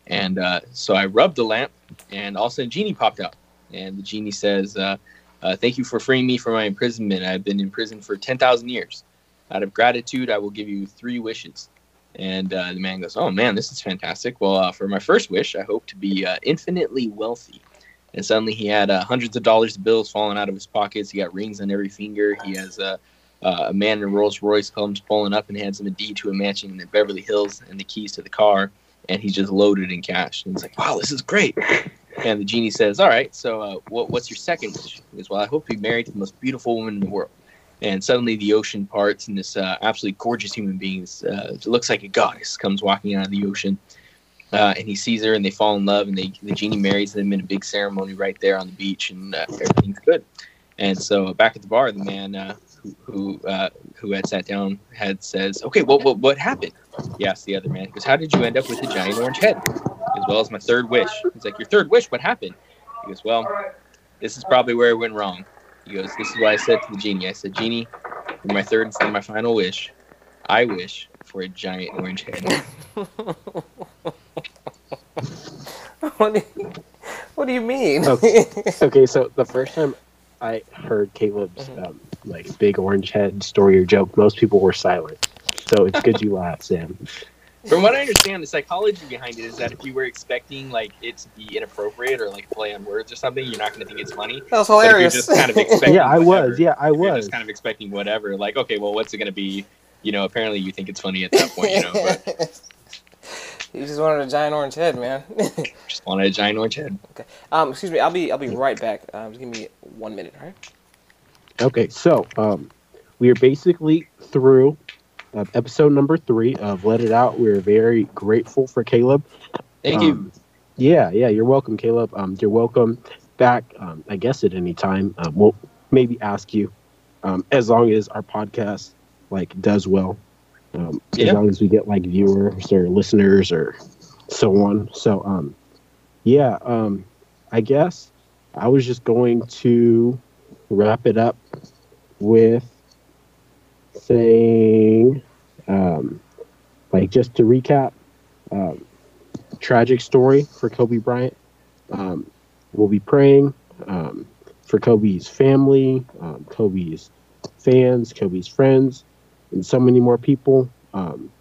And uh, so I rubbed the lamp, and all of a sudden, genie popped out, and the genie says, uh, uh, "Thank you for freeing me from my imprisonment. I've been in prison for ten thousand years. Out of gratitude, I will give you three wishes." And uh, the man goes, "Oh man, this is fantastic. Well, uh, for my first wish, I hope to be uh, infinitely wealthy." And suddenly, he had uh, hundreds of dollars of bills falling out of his pockets. He got rings on every finger. He has uh, uh, a man in a Rolls Royce comes pulling up and hands him a deed to a mansion in Beverly Hills and the keys to the car, and he's just loaded in cash. And he's like, "Wow, this is great." And the genie says, "All right, so uh, what, what's your second wish?" He goes, "Well, I hope to be married to the most beautiful woman in the world." And suddenly the ocean parts, and this uh, absolutely gorgeous human being, uh, looks like a goddess, comes walking out of the ocean. Uh, and he sees her, and they fall in love, and they, the genie marries them in a big ceremony right there on the beach, and uh, everything's good. And so back at the bar, the man uh, who who, uh, who had sat down had says, "Okay, what what what happened?" He asked the other man, goes, "How did you end up with a giant orange head?" As well as my third wish. He's like, "Your third wish? What happened?" He goes, "Well, this is probably where it went wrong." He goes, "This is what I said to the genie. I said, genie, for my third and my final wish, I wish for a giant orange head." what, do you, what do you mean? Okay. Okay, so the first time I heard Caleb's Mhm. um, like big orange head story or joke, most people were silent. So it's good you laughed, Sam. From what I understand, the psychology behind it is that if you were expecting like it to be inappropriate or like play on words or something, you're not going to think it's funny. that was But if you're hilarious. just kind of expecting, Yeah, I whatever, was. Yeah, I was. just kind of expecting whatever. Like, okay, well, what's it going to be? You know, apparently you think it's funny at that point. You know, but you just wanted a giant orange head, man. just wanted a giant orange head. Okay. Um, excuse me. I'll be I'll be right back. Um, just give me one minute, all right? Okay, so um, we are basically through uh, episode number three of Let It Out. We're very grateful for Caleb. Thank you. Um, Yeah, yeah, you're welcome, Caleb. Um, you're welcome back. Um, I guess at any time. Um, we'll maybe ask you, um, as long as our podcast like does well. Um, Yeah. As long as we get like viewers or listeners or so on. So, um, yeah, um, I guess I was just going to wrap it up with saying, um, like, just to recap, um, tragic story for Kobe Bryant. Um, we'll be praying um, for Kobe's family, um, Kobe's fans, Kobe's friends, and so many more people. Um,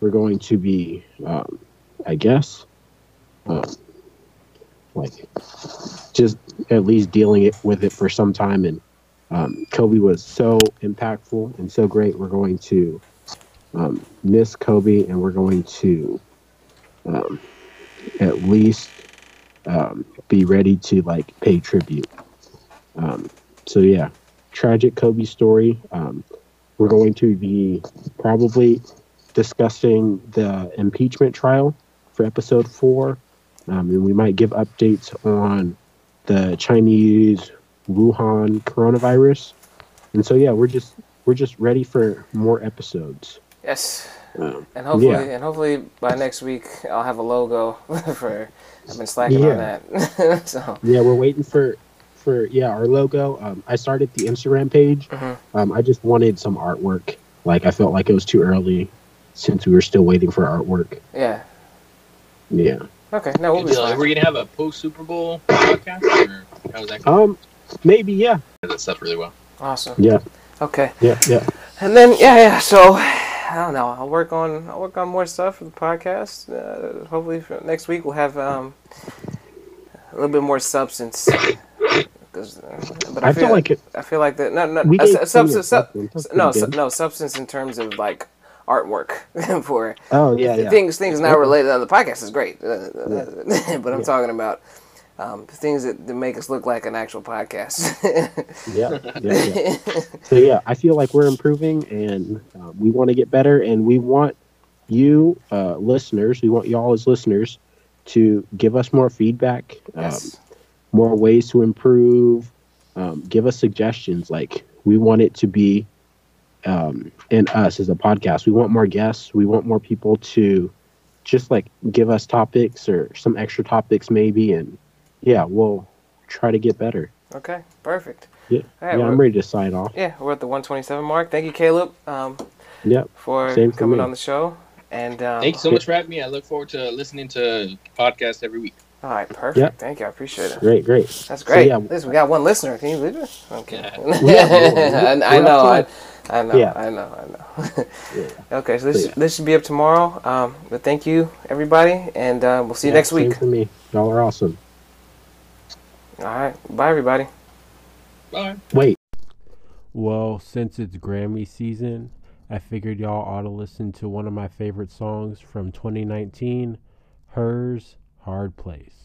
we're going to be, um, I guess, um, like just at least dealing it with it for some time. And um, Kobe was so impactful and so great. We're going to um, miss Kobe, and we're going to um, at least um, be ready to like pay tribute. Um, so yeah, tragic Kobe story. We're going to be probably discussing the impeachment trial for episode four, um, and we might give updates on the Chinese Wuhan coronavirus. And so yeah, we're just we're just ready for more episodes. Yes. Um, And hopefully, Yeah. and hopefully by next week I'll have a logo for. I've been slacking on that. so yeah, we're waiting for for yeah our logo. Um, I started the Instagram page. Mhm. Um, I just wanted some artwork. Like I felt like it was too early since we were still waiting for artwork. yeah. Yeah. Okay. Now we'll Good be deal. fine. Are gonna have a post Super Bowl podcast, or how's that? going? Um, maybe yeah. That stuff really well. Awesome. Yeah. Okay. Yeah. Yeah. And then yeah, yeah. So I don't know. I'll work on I'll work on more stuff for the podcast. Uh, hopefully for next week we'll have um, a little bit more substance. Uh, but I feel like it, I feel like that. No, no, uh, gave su- substance. Sub, substance. That's no, su- no substance in terms of like artwork for Oh yeah. Yeah. things. Things not related on the podcast is great, uh, but I'm Yeah. talking about um, things that, that make us look like an actual podcast. Yeah. Yeah. yeah. so yeah, I feel like we're improving, and uh, we want to get better, and we want you, uh, listeners, we want y'all as listeners to give us more feedback. Um, yes. More ways to improve. Um, give us suggestions. Like we want it to be um, in us as a podcast. We want more guests. We want more people to just like give us topics or some extra topics maybe, and yeah, we'll try to get better. Okay. Perfect. Yeah, All right, yeah, I'm ready to sign off. Yeah, we're at the 127 mark. Thank you, Caleb, um, Yep. for Same coming me. on the show. And um, Thank you so much for having me. I look forward to listening to podcasts every week. All right, perfect. Yeah. Thank you. I appreciate it. Great, great. That's great. yeah. At least we got one listener. Can you believe it? Okay. Yeah. Yeah. I, I know. I, up I know. Yeah. I know. I know. Yeah. okay, so this Yeah. this should be up tomorrow. Um, but thank you, everybody, and uh, we'll see you Yeah, next same week. for me. Y'all are awesome. All right. Bye, everybody. Bye. Wait. Well, since it's Grammy season, I figured y'all ought to listen to one of my favorite songs from 2019, H.E.R.'s Hard Place.